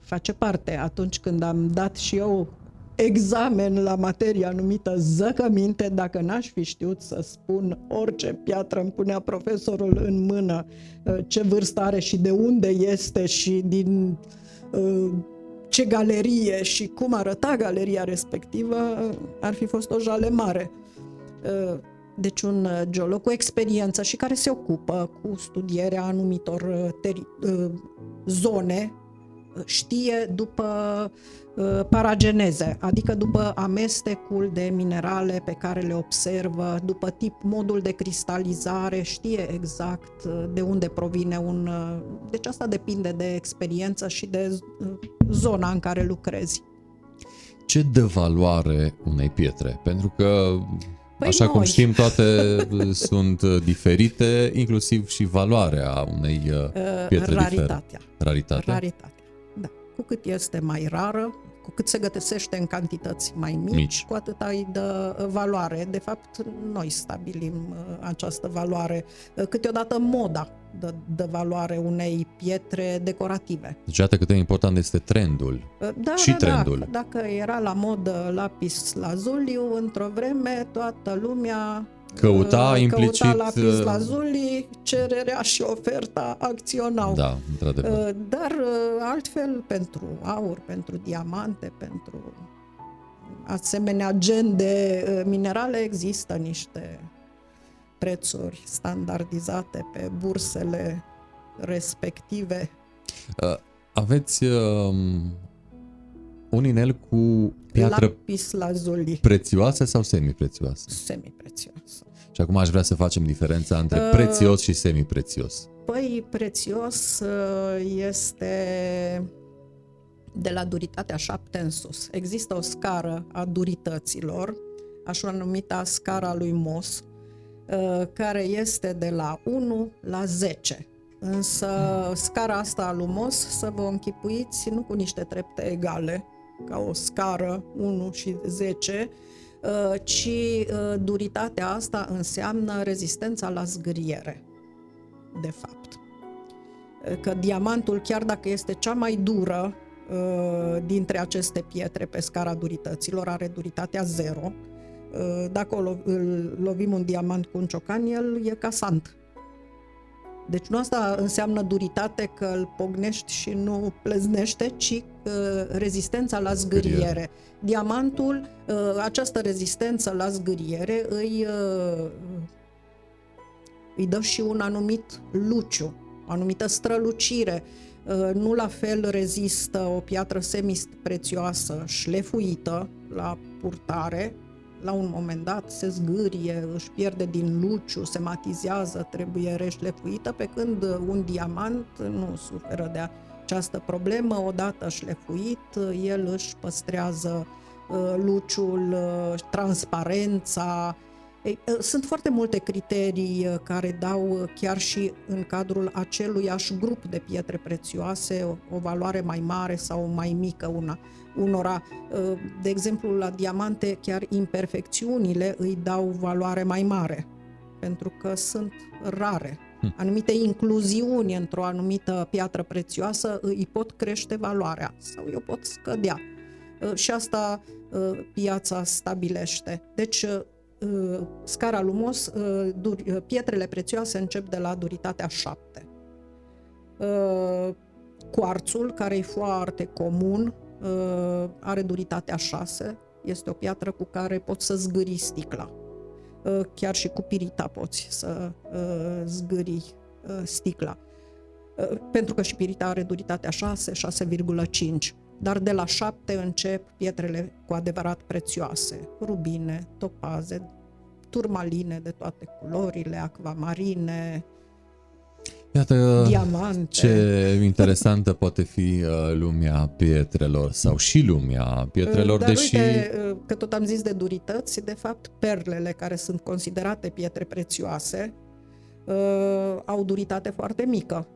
face parte. Atunci când am dat și eu examen la materia numită zăcăminte, dacă n-aș fi știut să spun orice piatră îmi punea profesorul în mână uh, ce vârstă are și de unde este și din uh, ce galerie și cum arăta galeria respectivă, ar fi fost o jale mare. Uh, deci un geolog cu experiență și care se ocupă cu studierea anumitor teri- zone știe după uh, parageneze, adică după amestecul de minerale pe care le observă, după tip, modul de cristalizare, știe exact uh, de unde provine un... Uh, deci asta depinde de experiență și de zona în care lucrezi. ce dă valoare unei pietre? Pentru că, Păi așa cum noi. știm, toate sunt diferite, inclusiv și valoarea unei uh, pietre diferă. Raritatea. Raritatea. Raritatea. Da. Cu cât este mai rară, cu cât se găsește în cantități mai mici, Mici. cu atât îi dă uh, valoare. De fapt, noi stabilim uh, această valoare. Uh, Câteodată moda dă, dă valoare unei pietre decorative. Deci iată cât de important este trendul. Uh, Da, Și da, trendul. Da. Dacă era la modă lapis lazuli, într-o vreme toată lumea Căuta uh, implicit, căuta lapis uh, lazuli, cererea și oferta acționau. Da, într-adevăr. Uh, Dar uh, altfel pentru aur, pentru diamante, pentru asemenea gen de uh, minerale există niște prețuri standardizate pe bursele respective. Uh, Aveți um, un inel cu piatră Lapis lazuli, prețioasă sau semi-prețioasă? semi-prețios. Și acum aș vrea să facem diferența între Uh, prețios și semi-prețios. Păi, prețios uh, este de la duritatea 7 în sus. Există o scară a durităților, așa numită scara lui Mohs, uh, care este de la 1 la 10. Însă scara asta a lui Mohs, să vă închipuiți, nu cu niște trepte egale, ca o scară 1 și 10, uh, ci uh, duritatea asta înseamnă rezistența la zgâriere de fapt. Că diamantul, chiar dacă este cea mai dură uh, dintre aceste pietre pe scara durităților, are duritatea 0, uh, dacă o lo- îl lovim un diamant cu un ciocan, el e casant. Deci nu asta înseamnă duritate că îl pognești și nu pleznește, ci uh, rezistența la zgâriere. Zgâriere. Diamantul, uh, această rezistență la zgâriere îi uh, îi dă și un anumit luciu, o anumită strălucire. Uh, Nu la fel rezistă o piatră semi-prețioasă șlefuită la purtare, la un moment dat se zgârie, își pierde din luciu, se matizează, trebuie reșlefuită, pe când un diamant nu suferă de această problemă. Odată șlefuit, el își păstrează uh, luciul, uh, transparența, ei, uh, Sunt foarte multe criterii uh, care dau uh, chiar și în cadrul aceluiași grup de pietre prețioase o, o valoare mai mare sau mai mică una. Unora, uh, de exemplu, la diamante, chiar imperfecțiunile îi dau valoare mai mare, pentru că sunt rare. Anumite incluziuni într-o anumită piatră prețioasă îi pot crește valoarea sau îi o pot scădea. Uh, Și asta uh, piața stabilește. Deci, uh, uh, scara lumos, uh, dur- uh, pietrele prețioase încep de la duritatea 7. Uh, Cuarțul, care e foarte comun, uh, are duritatea 6. Este o piatră cu care poți să zgâri sticla. Uh, Chiar și cu pirita poți să uh, zgâri uh, sticla. Uh, Pentru că și pirita are duritatea 6, 6,5. Dar de la 7 încep pietrele cu adevărat prețioase. Rubine, topaze, turmaline de toate culorile, acvamarine, Iată diamante. ce interesantă poate fi uh, lumea pietrelor sau și lumea pietrelor, Dar deși... uite, că tot am zis de durități, de fapt, perlele care sunt considerate pietre prețioase uh, au duritate foarte mică.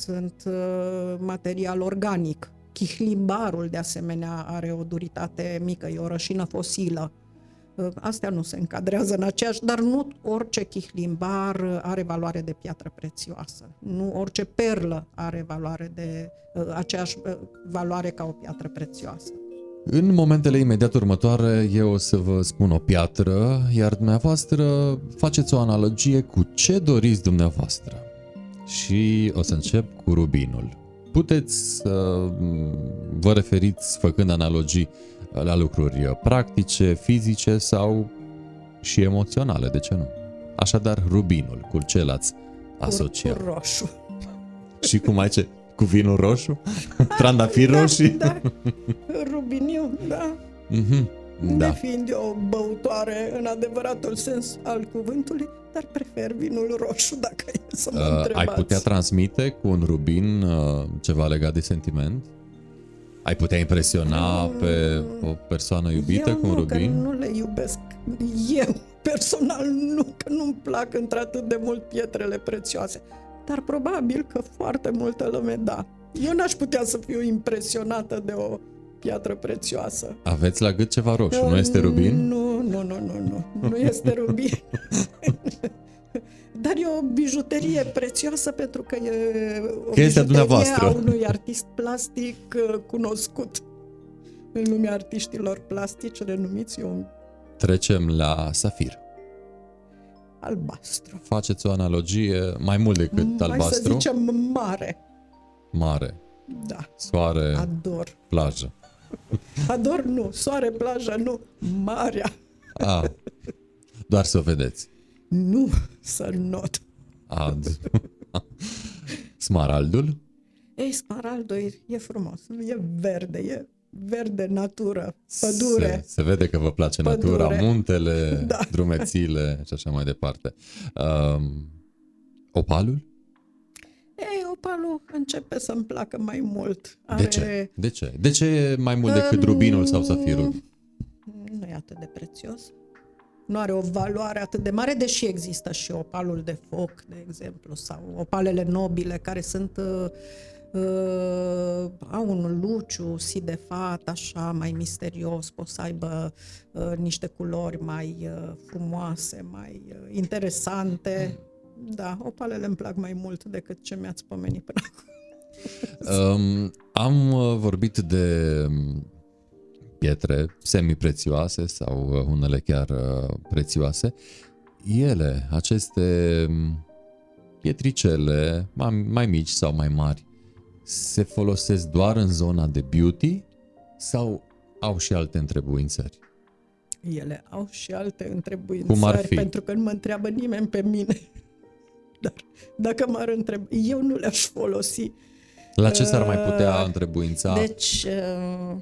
Sunt uh, material organic. Chihlimbarul, de asemenea, are o duritate mică, e o rășină fosilă. Uh, Astea nu se încadrează în aceeași, dar nu orice chihlimbar are valoare de piatră prețioasă. Nu orice perlă are valoare de uh, aceeași uh, valoare ca o piatră prețioasă. În momentele imediat următoare eu o să vă spun o piatră, iar dumneavoastră faceți o analogie cu ce doriți dumneavoastră. Și o să încep cu rubinul. Puteți să mm, vă referiți făcând analogii la lucruri practice, fizice sau și emoționale, de ce nu? Așadar, rubinul, cu ce l-ați asociat? Cu roșu. Și cum ai ce? Cu vinul roșu? Trandafiri roșii? Da, rubiniu, da. Mhm, Da. Da. Nefiind eu o băutoare în adevăratul sens al cuvântului, dar prefer vinul roșu, dacă e să mă Uh, întrebați. ai putea transmite cu un rubin uh, ceva legat de sentiment? Ai putea impresiona pe o persoană iubită eu cu un nu, rubin? Că nu le iubesc. Eu, personal, nu, că nu-mi plac într-atât de mult pietrele prețioase. Dar probabil că foarte multă lume da. Eu n-aș putea să fiu impresionată de o piatră prețioasă. Aveți la gât ceva roșu, nu este rubin? Nu, nu, nu, nu, nu. Nu este rubin. Dar e o bijuterie prețioasă pentru că e o Că este a bijuterie dumneavoastră. a unui artist plastic uh, cunoscut în lumea artiștilor plastici renumiți, e un Trecem la safir. albastru. Faceți o analogie mai mult decât Mai să albastru, zicem mare. mare, Da, soare, ador. plajă. Ador nu, soare, plaja nu, marea. A, doar să o vedeți. Nu să not. Ad. Smaraldul, Ei, smaraldul e, e frumos, e verde, e verde, natură, pădure. Se, se vede că vă place Pădure. natura, muntele, Da. drumețile și așa mai departe. Um, opalul? Ei, opalul începe să-mi placă mai mult. Are... De ce? De ce? De ce mai mult decât Um, rubinul sau safirul? Nu e atât de prețios. Nu are o valoare atât de mare, deși există și opalul de foc, de exemplu, sau opalele nobile, care sunt uh, uh, au un luciu sidefat, așa, mai misterios, pot să aibă uh, niște culori mai uh, frumoase, mai uh, interesante. Da, opalele îmi plac mai mult decât ce mi-ați pomenit până acum. Um, am uh, vorbit de um, pietre semi-prețioase sau uh, unele chiar uh, prețioase. Ele, aceste um, pietricele mai, mai mici sau mai mari, se folosesc doar în zona de beauty sau au și alte întrebuințări? Ele au și alte întrebuințări, Cum ar fi? pentru că nu mă întreabă nimeni pe mine. Dar dacă m-ar întreba, eu nu le-aș folosi. La ce s-ar mai Uh, putea întrebuința? Deci, uh,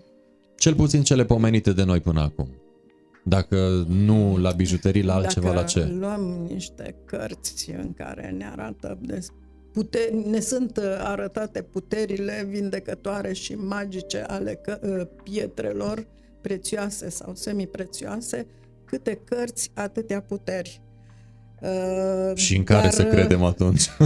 Cel puțin cele pomenite de noi până acum. Dacă nu la bijuterii, la altceva, dacă la ce? luăm niște cărți în care ne arată des- pute- ne sunt uh, arătate puterile vindecătoare și magice ale că- uh, pietrelor prețioase sau semiprețioase, câte cărți, atâtea puteri. Uh, Și în care dar, să uh, credem atunci?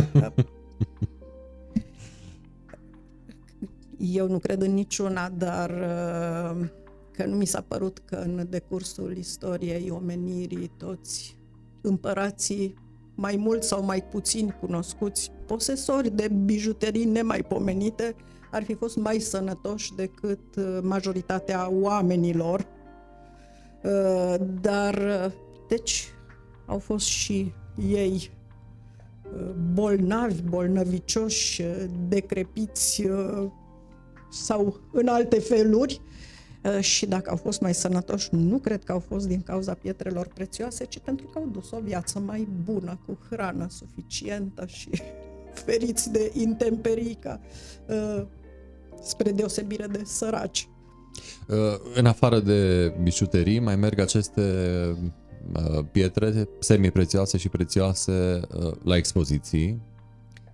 Eu nu cred în niciuna, dar uh, că nu mi s-a părut că în decursul istoriei omenirii toți împărații mai mult sau mai puțin cunoscuți, posesori de bijuterii nemaipomenite, ar fi fost mai sănătoși decât uh, majoritatea oamenilor. Uh, Dar, uh, deci, au fost și ei uh, bolnavi, bolnăvicioși, uh, decrepiți uh, sau în alte feluri uh, și dacă au fost mai sănătoși, nu cred că au fost din cauza pietrelor prețioase, ci pentru că au dus o viață mai bună, cu hrană suficientă și feriți de intemperii ca, uh, spre deosebire de săraci. Uh, În afară de bijuterii, mai merg aceste uh, pietre semi-prețioase și prețioase uh, la expoziții,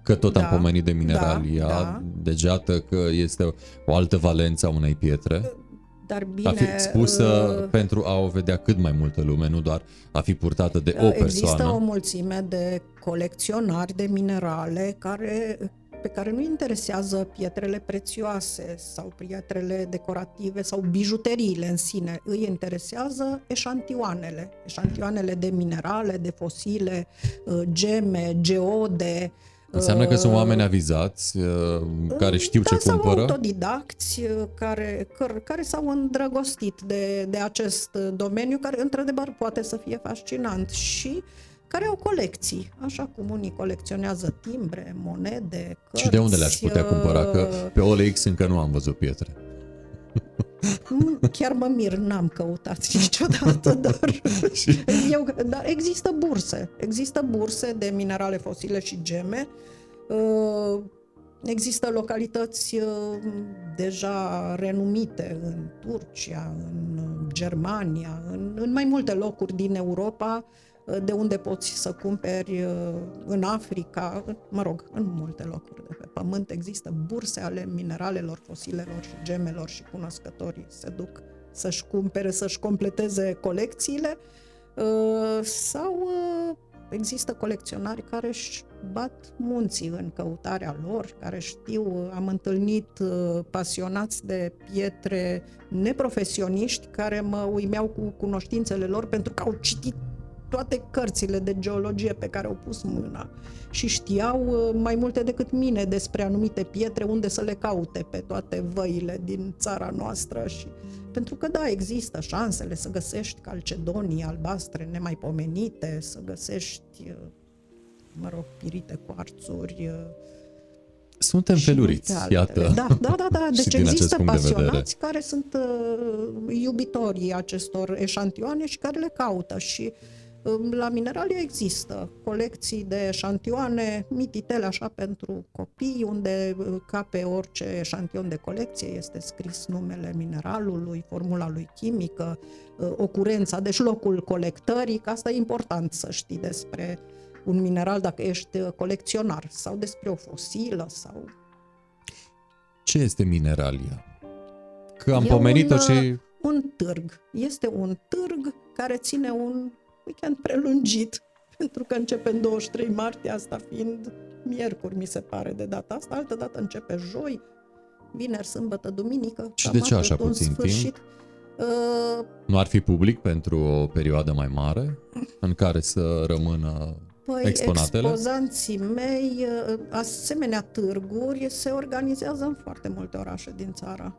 că tot am Da, pomenit de mineralia, da, da. degeată că este o altă valență a unei pietre, Dar bine, a fi expusă uh, pentru a o vedea cât mai multă lume, nu doar a fi purtată de o Există persoană. o mulțime de colecționari de minerale care, pe care nu interesează pietrele prețioase sau pietrele decorative sau bijuteriile în sine. Îi interesează eșantioanele, eșantioanele de minerale, de fosile, uh, geme, geode. Înseamnă că sunt uh, oameni avizați uh, care știu da, ce sau cumpără. autodidacți uh, care, care, care s-au îndrăgostit de, de acest uh, domeniu, care într-adevăr poate să fie fascinant și care au colecții, așa cum unii colecționează timbre, monede, cărți. Și de unde le-aș putea cumpăra? Că uh, pe OLX încă nu am văzut pietre. nu, Chiar mă mir, n-am căutat niciodată, dar, eu, dar există burse. Există burse de minerale fosile și geme. Uh, Există localități uh, deja renumite în Turcia, în Germania, în, în mai multe locuri din Europa, de unde poți să cumperi în Africa, mă rog, în multe locuri de pe pământ. Există burse ale mineralelor, fosilelor și gemelor și cunoscătorii se duc să-și cumpere, să-și completeze colecțiile sau există colecționari care își bat munții în căutarea lor, care știu, am întâlnit pasionați de pietre neprofesioniști care mă uimeau cu cunoștințele lor pentru că au citit toate cărțile de geologie pe care au pus mâna și știau uh, mai multe decât mine despre anumite pietre, unde să le caute pe toate văile din țara noastră și pentru că da, există șansele să găsești calcedonii albastre nemaipomenite, să găsești, uh, mă rog, pirite cuarțuri, uh, suntem feluriți, iată. Da, da, da, da. Deci există pasionați care sunt uh, iubitorii acestor eșantioane și care le caută și uh, la Mineralia există colecții de eșantioane mititele așa pentru copii, unde ca pe orice eșantion de colecție este scris numele mineralului, formula lui chimică, ocurența, deci locul colectării, că asta e important să știi despre un mineral dacă ești colecționar sau despre o fosilă sau... Ce este mineralia? Că am pomenit-o și... Un târg. Este un târg care ține un weekend prelungit, pentru că începe în 23 martie, asta fiind miercuri, mi se pare, de data asta. Altă dată începe joi, vineri, sâmbătă, duminică. Și de ce așa puțin sfârșit. timp? Uh, nu ar fi public pentru o perioadă mai mare în care să rămână Păi, exponatele? expozanții mei, uh, asemenea târguri, se organizează în foarte multe orașe din țară.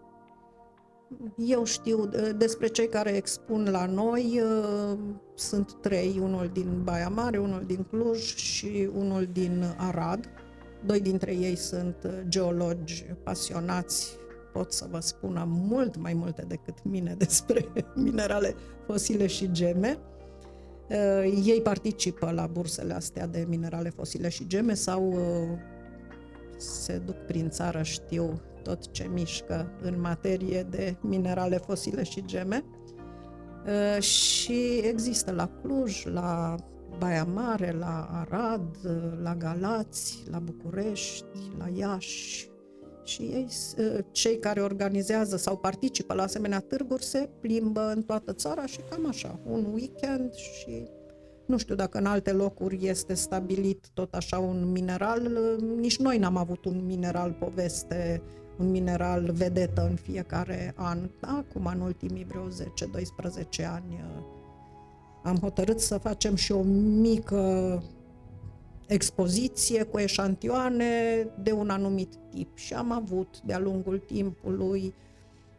Eu știu despre cei care expun la noi, uh, sunt trei, unul din Baia Mare, unul din Cluj și unul din Arad. Doi dintre ei sunt geologi pasionați, pot să vă spună mult mai multe decât mine despre minerale fosile și geme. Uh, ei participă la bursele astea de minerale fosile și geme sau uh, se duc prin țară, știu tot ce mișcă în materie de minerale fosile și geme. Uh, și există la Cluj, la Baia Mare, la Arad, la Galați, la București, la Iași. Și ei, uh, cei care organizează sau participă la asemenea târguri se plimbă în toată țara și cam așa, un weekend și nu știu dacă în alte locuri este stabilit tot așa un mineral. Nici noi n-am avut un mineral poveste un mineral vedetă în fiecare an. Acum, în ultimii vreo 10-12 ani, uh, am hotărât să facem și o mică expoziție cu eșantioane de un anumit tip și am avut de-a lungul timpului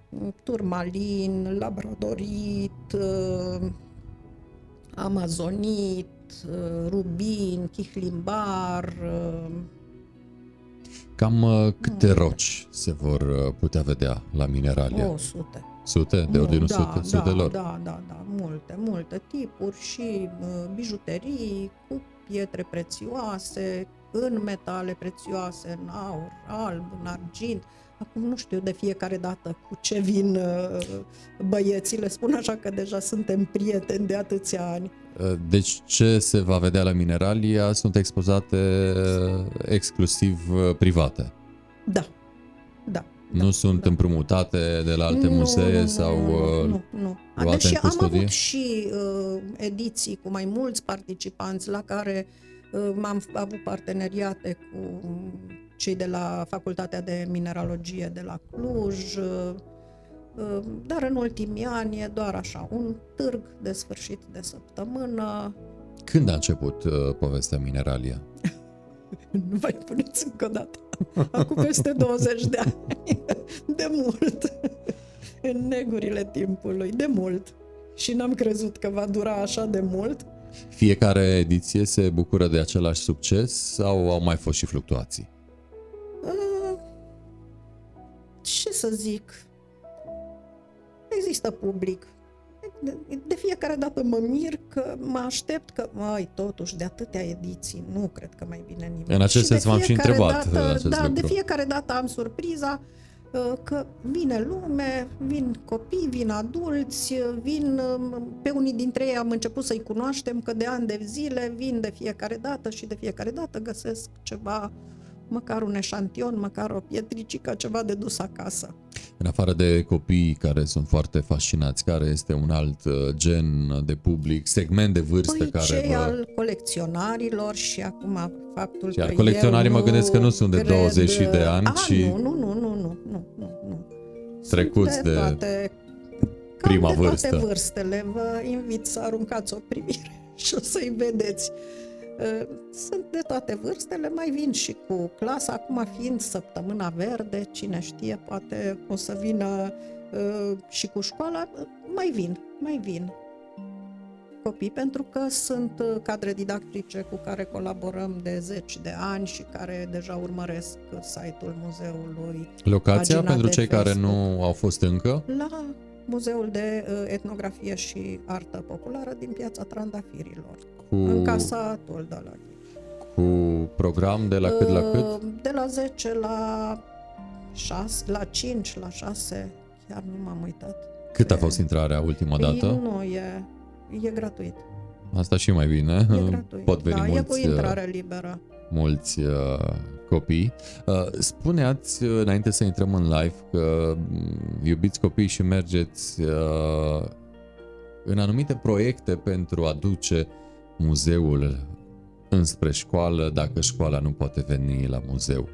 uh, turmalin, labradorit, uh, amazonit, rubin, chihlimbar, Cam uh, câte mm. roci se vor uh, putea vedea la Mineralia? O, sute. Sute? De ordinul da, sute, da, sutelor? Da, da, da, multe, multe tipuri și uh, bijuterii cu pietre prețioase, în metale prețioase, în aur, alb, în argint. Acum nu știu de fiecare dată cu ce vin uh, băieții, le spun așa că deja suntem prieteni de atâția ani. Uh, deci ce se va vedea la Mineralia sunt expozate uh, exclusiv uh, private. Da, da. Nu da, sunt da. împrumutate de la alte nu, musee nu, sau nu, nu, nu. luate Deși în custodie? am avut și uh, ediții cu mai mulți participanți la care uh, am avut parteneriate cu cei de la Facultatea de Mineralogie de la Cluj, uh, Ehm, dar în ultimii ani e doar așa, un târg de sfârșit de săptămână. Când a început uh, povestea Mineralia? nu mai puneți încă o dată. Acum peste 20 de ani. De mult. În negurile timpului. De mult. Și n-am crezut că va dura așa de mult. Fiecare ediție se bucură de același succes sau au mai fost și fluctuații? Ce să zic? există public. De, de fiecare dată mă mir că mă aștept că, mai totuși, de atâtea ediții, nu cred că mai bine nimeni. În acest sens v-am și întrebat dată, acest da, lucru. De fiecare dată am surpriza uh, că vine lume, vin copii, vin adulți, vin, um, pe unii dintre ei am început să-i cunoaștem, că de ani de zile vin de fiecare dată și de fiecare dată găsesc ceva măcar un eșantion, măcar o pietricică, ceva de dus acasă. În afară de copii care sunt foarte fascinați, care este un alt uh, gen de public, segment de vârstă păi care cei vă... al colecționarilor și acum faptul Și al că colecționarii eu mă gândesc că nu sunt de cred- 20 de ani, A, ci- nu, nu, nu, nu, nu, nu, nu, nu. Trecuți Sunt de toate, prima cam de vârstă. toate vârstele. Vă invit să aruncați o privire și o să-i vedeți. Uh, Sunt de toate vârstele, mai vin și cu clasa, acum fiind săptămâna verde, cine știe, poate o să vină uh, și cu școala, uh, mai vin, mai vin copii, pentru că sunt uh, cadre didactice cu care colaborăm de zeci de ani și care deja urmăresc site-ul muzeului Locația, pagina pentru de cei care Facebook. nu au fost încă, la Muzeul de uh, Etnografie și Artă Populară din Piața Trandafirilor, cu, în casa Toldala. cu program de la cât la cât? Uh, De la 10 la 6, la 5, la 6, chiar nu m-am uitat. Cât a Pe- fost intrarea ultima dată? Ei, Nu, e, e gratuit. Asta și mai bine. E gratuit. Pot veni da, e cu mulți, uh, intrare liberă. mulți uh, copii. Uh, spuneați uh, înainte să intrăm în live că mm, iubiți copii și mergeți uh, în anumite proiecte pentru a duce muzeul înspre școală dacă școala nu poate veni la muzeu.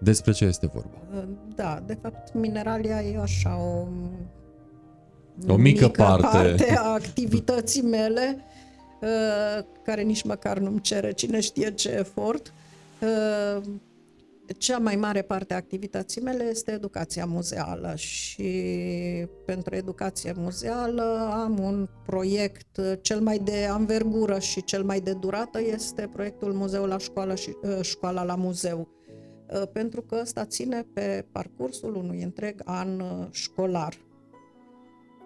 Despre ce este vorba? Uh, Da, de fapt, Mineralia e așa o... O mică parte. parte a activității mele, uh, care nici măcar nu-mi cere cine știe ce efort. Uh, Cea mai mare parte a activității mele este educația muzeală și pentru educație muzeală am un proiect uh, cel mai de anvergură și cel mai de durată este proiectul Muzeul la școală și uh, școala la muzeu. Uh, pentru că ăsta ține pe parcursul unui întreg an uh, școlar.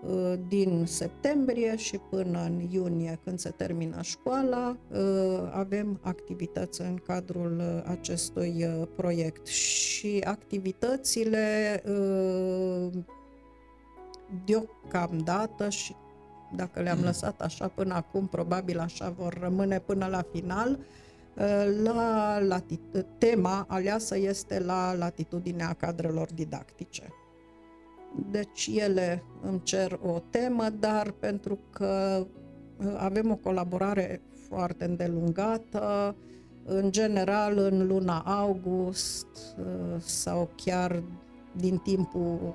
Uh, Din septembrie și până în iunie, când se termină școala, uh, avem activități în cadrul uh, acestui uh, proiect. Și activitățile uh, deocamdată și dacă le-am lăsat așa până acum, probabil așa vor rămâne până la final, uh, la lati- tema aleasă este la latitudinea cadrelor didactice. Deci ele îmi cer o temă, dar pentru că uh, avem o colaborare foarte îndelungată, în general în luna august uh, sau chiar din timpul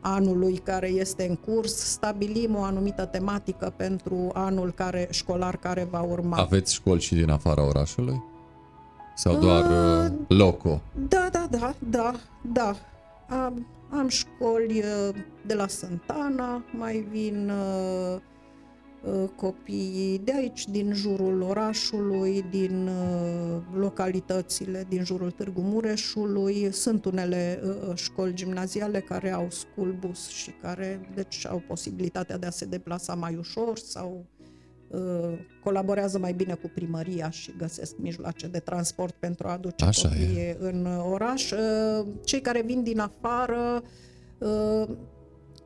anului care este în curs, stabilim o anumită tematică pentru anul care, școlar care va urma. Aveți școli și din afara orașului? Sau doar Uh, uh, loco? Da, da, da, da, da. Am, am școli uh, de la Santana, mai vin uh, uh, copiii de aici, din jurul orașului, din uh, localitățile din jurul Târgu Mureșului. Sunt unele uh, școli gimnaziale care au school bus și care deci au posibilitatea de a se deplasa mai ușor sau uh, colaborează mai bine cu primăria și găsesc mijloace de transport pentru a aduce Așa e. copiii în oraș. Uh, Cei care vin din afară uh,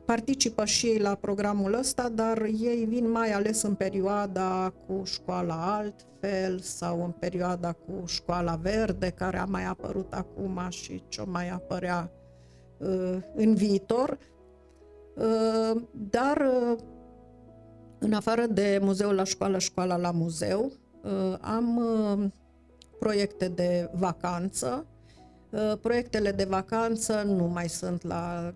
participă și ei la programul ăsta, dar ei vin mai ales în perioada cu școala altfel sau în perioada cu școala verde, care a mai apărut acum și ce o mai apărea uh, în viitor. Uh, Dar uh, în afară de muzeul la școală, școala la muzeu, uh, am uh, proiecte de vacanță. Uh, Proiectele de vacanță nu mai sunt la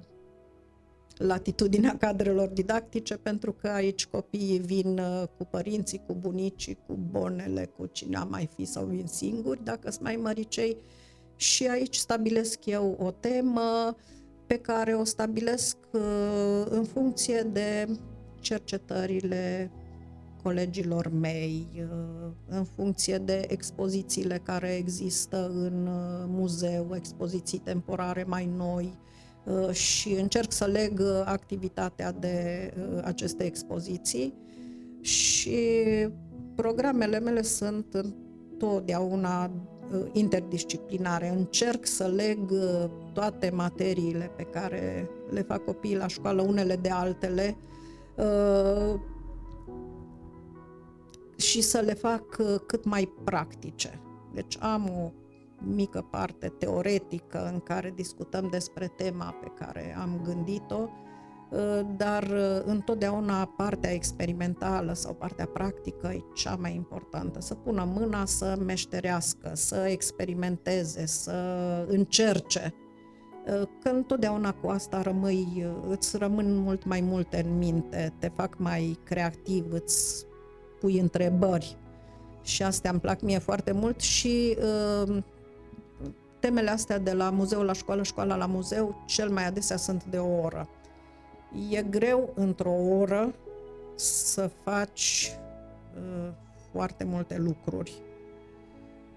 latitudinea cadrelor didactice, pentru că aici copiii vin uh, cu părinții, cu bunicii, cu bonele, cu cine a mai fi sau vin singuri, dacă sunt mai măricei. Și aici stabilesc eu o temă pe care o stabilesc uh, în funcție de cercetările colegilor mei, uh, în funcție de expozițiile care există în uh, muzeu, expoziții temporare mai noi uh, și încerc să leg uh, activitatea de uh, aceste expoziții și programele mele sunt întotdeauna uh, interdisciplinare. Încerc să leg uh, toate materiile pe care le fac copiii la școală unele de altele uh, și să le fac cât mai practice. Deci am o mică parte teoretică în care discutăm despre tema pe care am gândit-o, Uh, dar uh, întotdeauna partea experimentală sau partea practică e cea mai importantă. Să pună mâna să meșterească, să experimenteze, să încerce. Uh, că întotdeauna cu asta rămâi, îți rămân mult mai multe în minte, te fac mai creativ, îți pui întrebări. Și astea îmi plac mie foarte mult și uh, temele astea de la muzeu la școală, școala la muzeu, cel mai adesea sunt de o oră. E greu într-o oră să faci uh, foarte multe lucruri.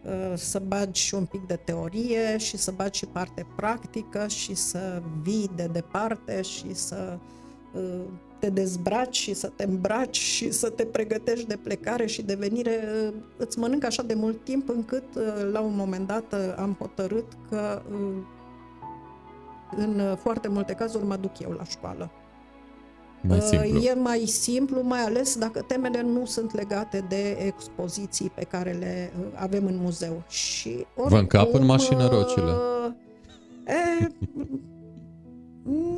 Uh, să bagi și un pic de teorie și să bagi și parte practică și să vii de departe și să uh, te dezbraci și să te îmbraci și să te pregătești de plecare și de venire. Uh, îți mănâncă așa de mult timp încât uh, la un moment dat uh, am hotărât că în foarte multe cazuri mă duc eu la școală. Mai simplu. E mai simplu, mai ales dacă temele nu sunt legate de expoziții pe care le uh, avem în muzeu. Și oricum, Vă încap în mașină uh, rocile. E,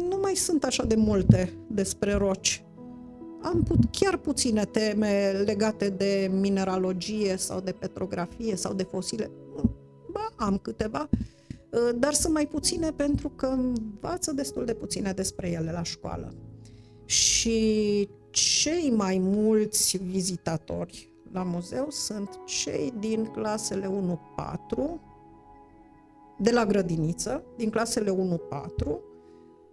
nu mai sunt așa de multe despre roci. Am put, chiar puține teme legate de mineralogie sau de petrografie sau de fosile. Ba, am câteva, uh, dar sunt mai puține pentru că învață destul de puține despre ele la școală și cei mai mulți vizitatori la muzeu sunt cei din clasele 1-4, de la grădiniță, din clasele 1-4,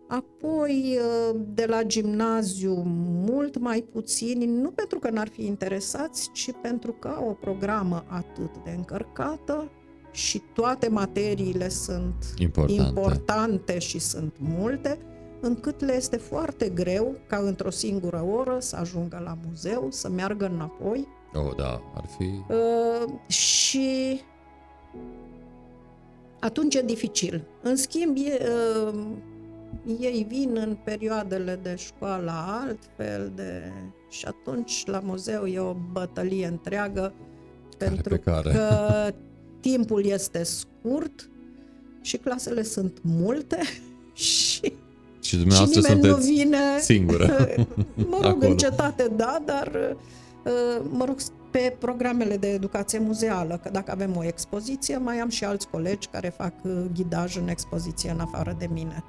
apoi de la gimnaziu mult mai puțini, nu pentru că n-ar fi interesați, ci pentru că au o programă atât de încărcată și toate materiile sunt importante, importante și sunt multe, încât le este foarte greu ca într-o singură oră să ajungă la muzeu, să meargă înapoi. Oh, da, ar fi... Uh, și atunci e dificil. În schimb, e, uh, ei vin în perioadele de școală altfel de... și atunci la muzeu e o bătălie întreagă care pentru care. că timpul este scurt și clasele sunt multe și și dumneavoastră și nimeni sunteți nu vine, singură. mă rog, Acolo. în cetate, da, dar uh, mă rog, pe programele de educație muzeală, că dacă avem o expoziție, mai am și alți colegi care fac uh, ghidaj în expoziție în afară de mine.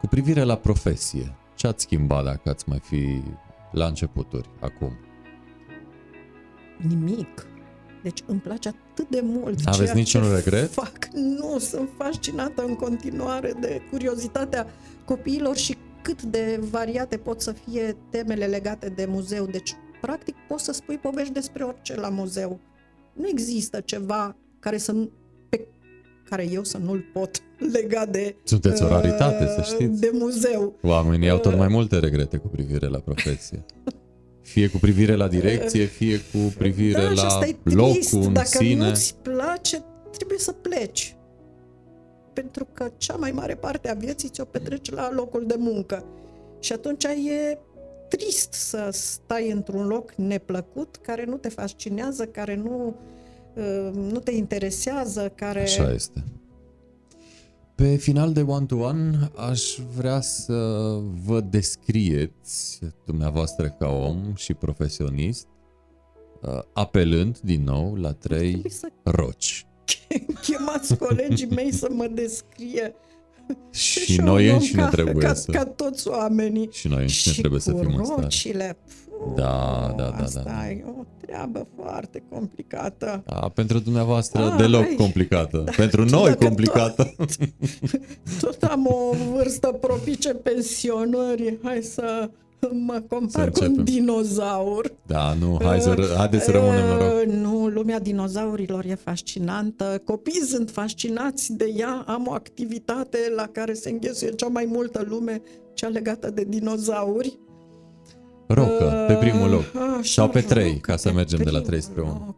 Cu privire la profesie, ce ați schimbat dacă ați mai fi la începuturi acum? Nimic. Deci îmi place atât de mult Aveți niciun regret? Fac. Nu, sunt fascinată în continuare de curiozitatea copiilor și cât de variate pot să fie temele legate de muzeu. Deci, practic, poți să spui povești despre orice la muzeu. Nu există ceva care să pe care eu să nu-l pot lega de Sunteți o raritate, uh, să știți. De muzeu. Oamenii uh, au tot mai uh. multe regrete cu privire la profesie. Fie cu privire la direcție, fie cu privire da, la locul în Dacă sine. Dacă nu-ți place, trebuie să pleci pentru că cea mai mare parte a vieții ți-o petreci la locul de muncă. Și atunci e trist să stai într-un loc neplăcut, care nu te fascinează, care nu, uh, nu te interesează, care... Așa este. Pe final de one-to-one aș vrea să vă descrieți dumneavoastră ca om și profesionist uh, apelând din nou la trei roci. chemați colegii mei să mă descrie și, și noi înșine ca, trebuie ca, să... Ca toți oamenii. Și noi înșine trebuie să fim în stare. Rocile, da, da, da, da. Asta da. e o treabă foarte complicată. Da, pentru dumneavoastră A, deloc ai, complicată. Da, pentru noi complicată. Tot, tot am o vârstă propice pensionării. Hai să mă compar cu un dinozaur. Da, nu, hai să, uh, haideți să rămânem la rog. Uh, nu, lumea dinozaurilor e fascinantă. Copiii sunt fascinați de ea. Am o activitate la care se înghesuie cea mai multă lume, cea legată de dinozauri. Rocă, pe primul loc. Uh, așa, Sau pe trei, ca să mergem de la trei spre unu.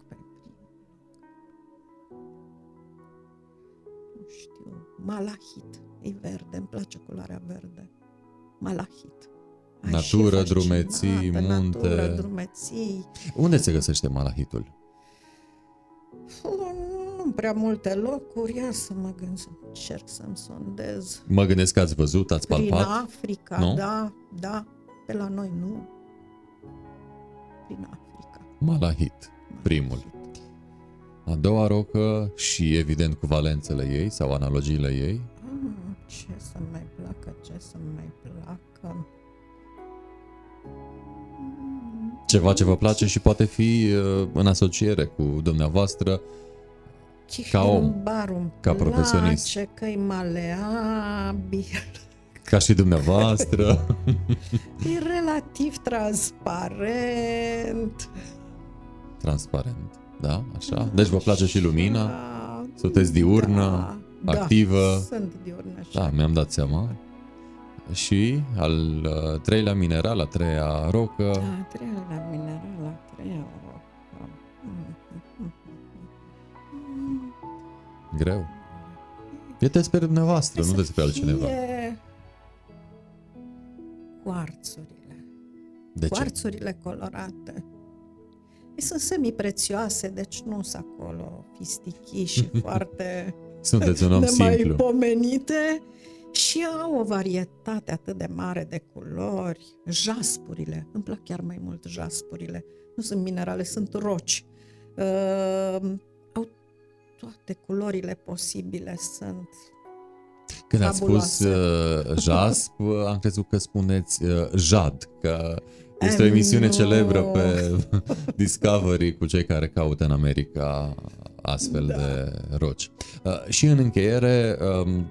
Malahit. E verde, îmi place culoarea verde. Malahit. Ai Natură, și drumeții, fascinată, munte. Natură, drumeții. Unde se găsește malahitul? Nu prea multe locuri, ia să mă gândesc, încerc să-mi sondez. Mă gândesc că ați văzut, ați Prin palpat. Africa, Nu? da, da, pe la noi nu. Prin Africa. Malahit, primul. A doua rocă și evident cu valențele ei sau analogiile ei. Mm, ce să mai placă, ce să mai placă. Ceva ce vă place și poate fi uh, în asociere cu dumneavoastră. Ca om, Barul ca profesionist. Place că-i maleabil, Ca și dumneavoastră. e relativ transparent. Transparent. Da? Așa? Deci vă place și lumina? Da, Sunteți diurnă, da, activă? Sunt diurnă și Da, mi-am dat seama. Și al uh, treilea mineral, a treia rocă. Da, a treia la mineral, a treia rocă. Greu. E despre dumneavoastră, nu despre altcineva. Fie Cuarțurile. De ce? Cuarțurile colorate. Ei sunt semi-prețioase, deci nu sunt acolo fistichii și foarte Sunteți un om simplu. nemaipomenite și au o varietate atât de mare de culori. Jaspurile, îmi plac chiar mai mult jaspurile. Nu sunt minerale, sunt roci. Uh, au toate culorile posibile, sunt Când ați spus fabuloase. uh, jasp, uh, am crezut că spuneți uh, jad, că este o Eh, emisiune nu. celebră pe Discovery cu cei care caută în America astfel Da. de roci. Uh, și în încheiere, um,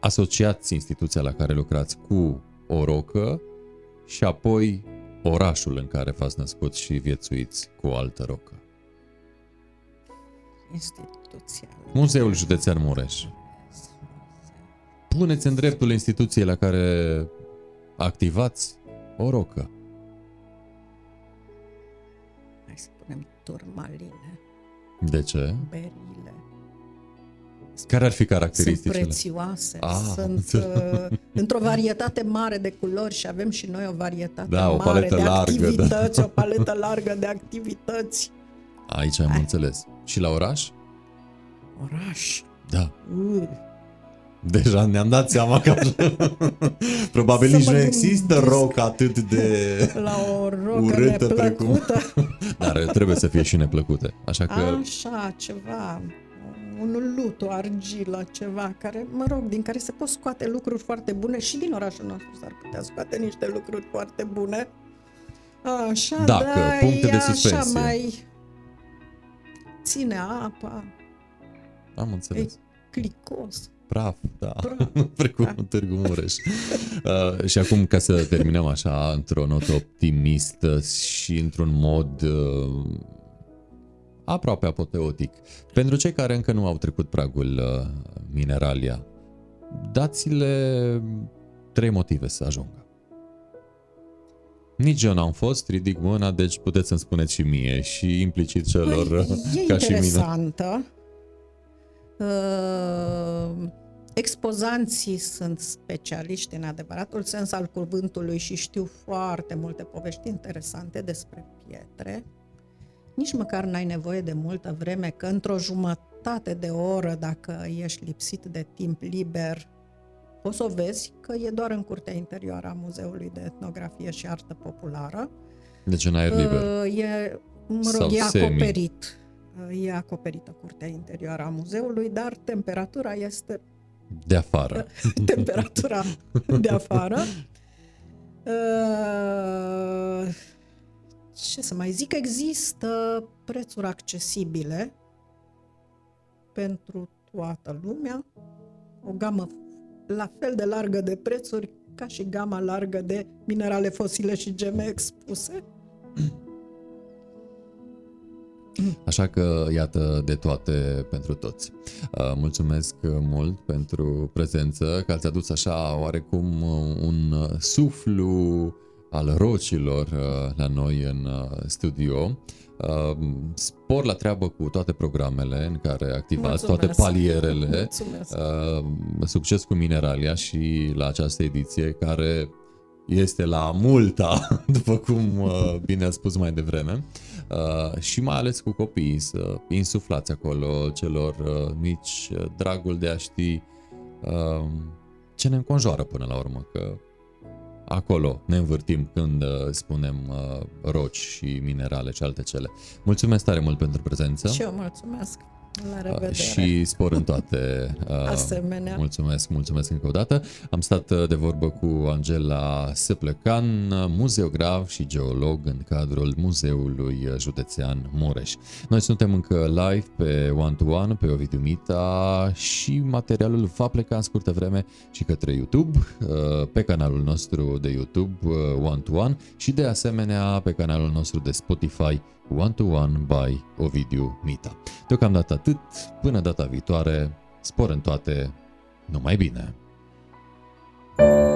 asociați instituția la care lucrați cu o rocă și apoi orașul în care v-ați născut și viețuiți cu o altă rocă. instituția. Muzeul Județean Mureș. Puneți în dreptul instituției la care activați o rocă. Hai să punem turmaline, De ce? berile. Care ar fi Sunt caracteristicile? prețioase, Ah, sunt înțeleg. uh, într-o varietate mare de culori și avem și noi o varietate Da, o mare paletă de largă, da. activități, o paletă largă de activități. Aici am Hai. înțeles. Și la oraș? Oraș. Da. Uh, Deja ne-am dat seama că probabil Să nici mă nu există gândesc. roc atât de... la o rocă Urâtă precum- neplăcută. Dar trebuie să fie și neplăcute. Așa că Așa, ceva, un lut, o argilă, ceva, care, mă rog, din care se pot scoate lucruri foarte bune și din orașul nostru s-ar putea scoate niște lucruri foarte bune. Așa, Dacă, da, puncte e de așa suspensie. mai ține apa, am e înțeles. clicos. Praf, da. Praf, Precum da. în Târgu Mureș. Uh, și acum, ca să terminăm așa, într-o notă optimistă și într-un mod uh, aproape apoteotic, pentru cei care încă nu au trecut pragul uh, Mineralia, dați-le trei motive să ajungă. Nici eu n-am fost, ridic mâna, deci puteți să-mi spuneți și mie și implicit celor uh, Păi, e ca și mine. interesantă. Uh, expozanții sunt specialiști în adevăratul sens al cuvântului și știu foarte multe povești interesante despre pietre. Nici măcar n-ai nevoie de multă vreme, că într-o jumătate de oră, dacă ești lipsit de timp liber, poți să o vezi că e doar în curtea interioară a Muzeului de Etnografie și Artă Populară. Deci în aer liber. Uh, E, mă Sau rog, e semi. acoperit. Uh, E acoperită curtea interioară a muzeului, dar temperatura este De afară. temperatura de afară. Uh, Ce să mai zic? Există prețuri accesibile pentru toată lumea, o gamă la fel de largă de prețuri ca și gama largă de minerale fosile și geme expuse. Așa că, iată, de toate pentru toți. Uh, Mulțumesc mult pentru prezență, că ați adus așa oarecum uh, un uh, suflu al rocilor uh, la noi în uh, studio. Uh, spor la treabă cu toate programele în care activați, Mulțumesc. toate palierele. Mulțumesc. Uh, succes cu Mineralia și la această ediție care este la multa, după cum uh, bine a spus mai devreme, uh, și mai ales cu copiii, să insuflați acolo celor uh, mici uh, dragul de a ști uh, ce ne înconjoară până la urmă, că acolo ne învârtim când uh, spunem uh, roci și minerale și alte cele. Mulțumesc tare mult pentru prezență Și eu mulțumesc. La revedere. uh, și spor în toate. uh, Asemenea. Mulțumesc, mulțumesc încă o dată. Am stat uh, de vorbă cu Angela Săplecan, muzeograf și geolog în cadrul Muzeului Județean Mureș. Noi suntem încă live pe One to One, pe Ovidiu Mita și materialul va pleca în scurtă vreme și către YouTube, uh, pe canalul nostru de YouTube uh, One to One și de asemenea pe canalul nostru de Spotify One to One by Ovidiu Mita. Deocamdată atât, până data viitoare, spor în toate, numai bine! thank you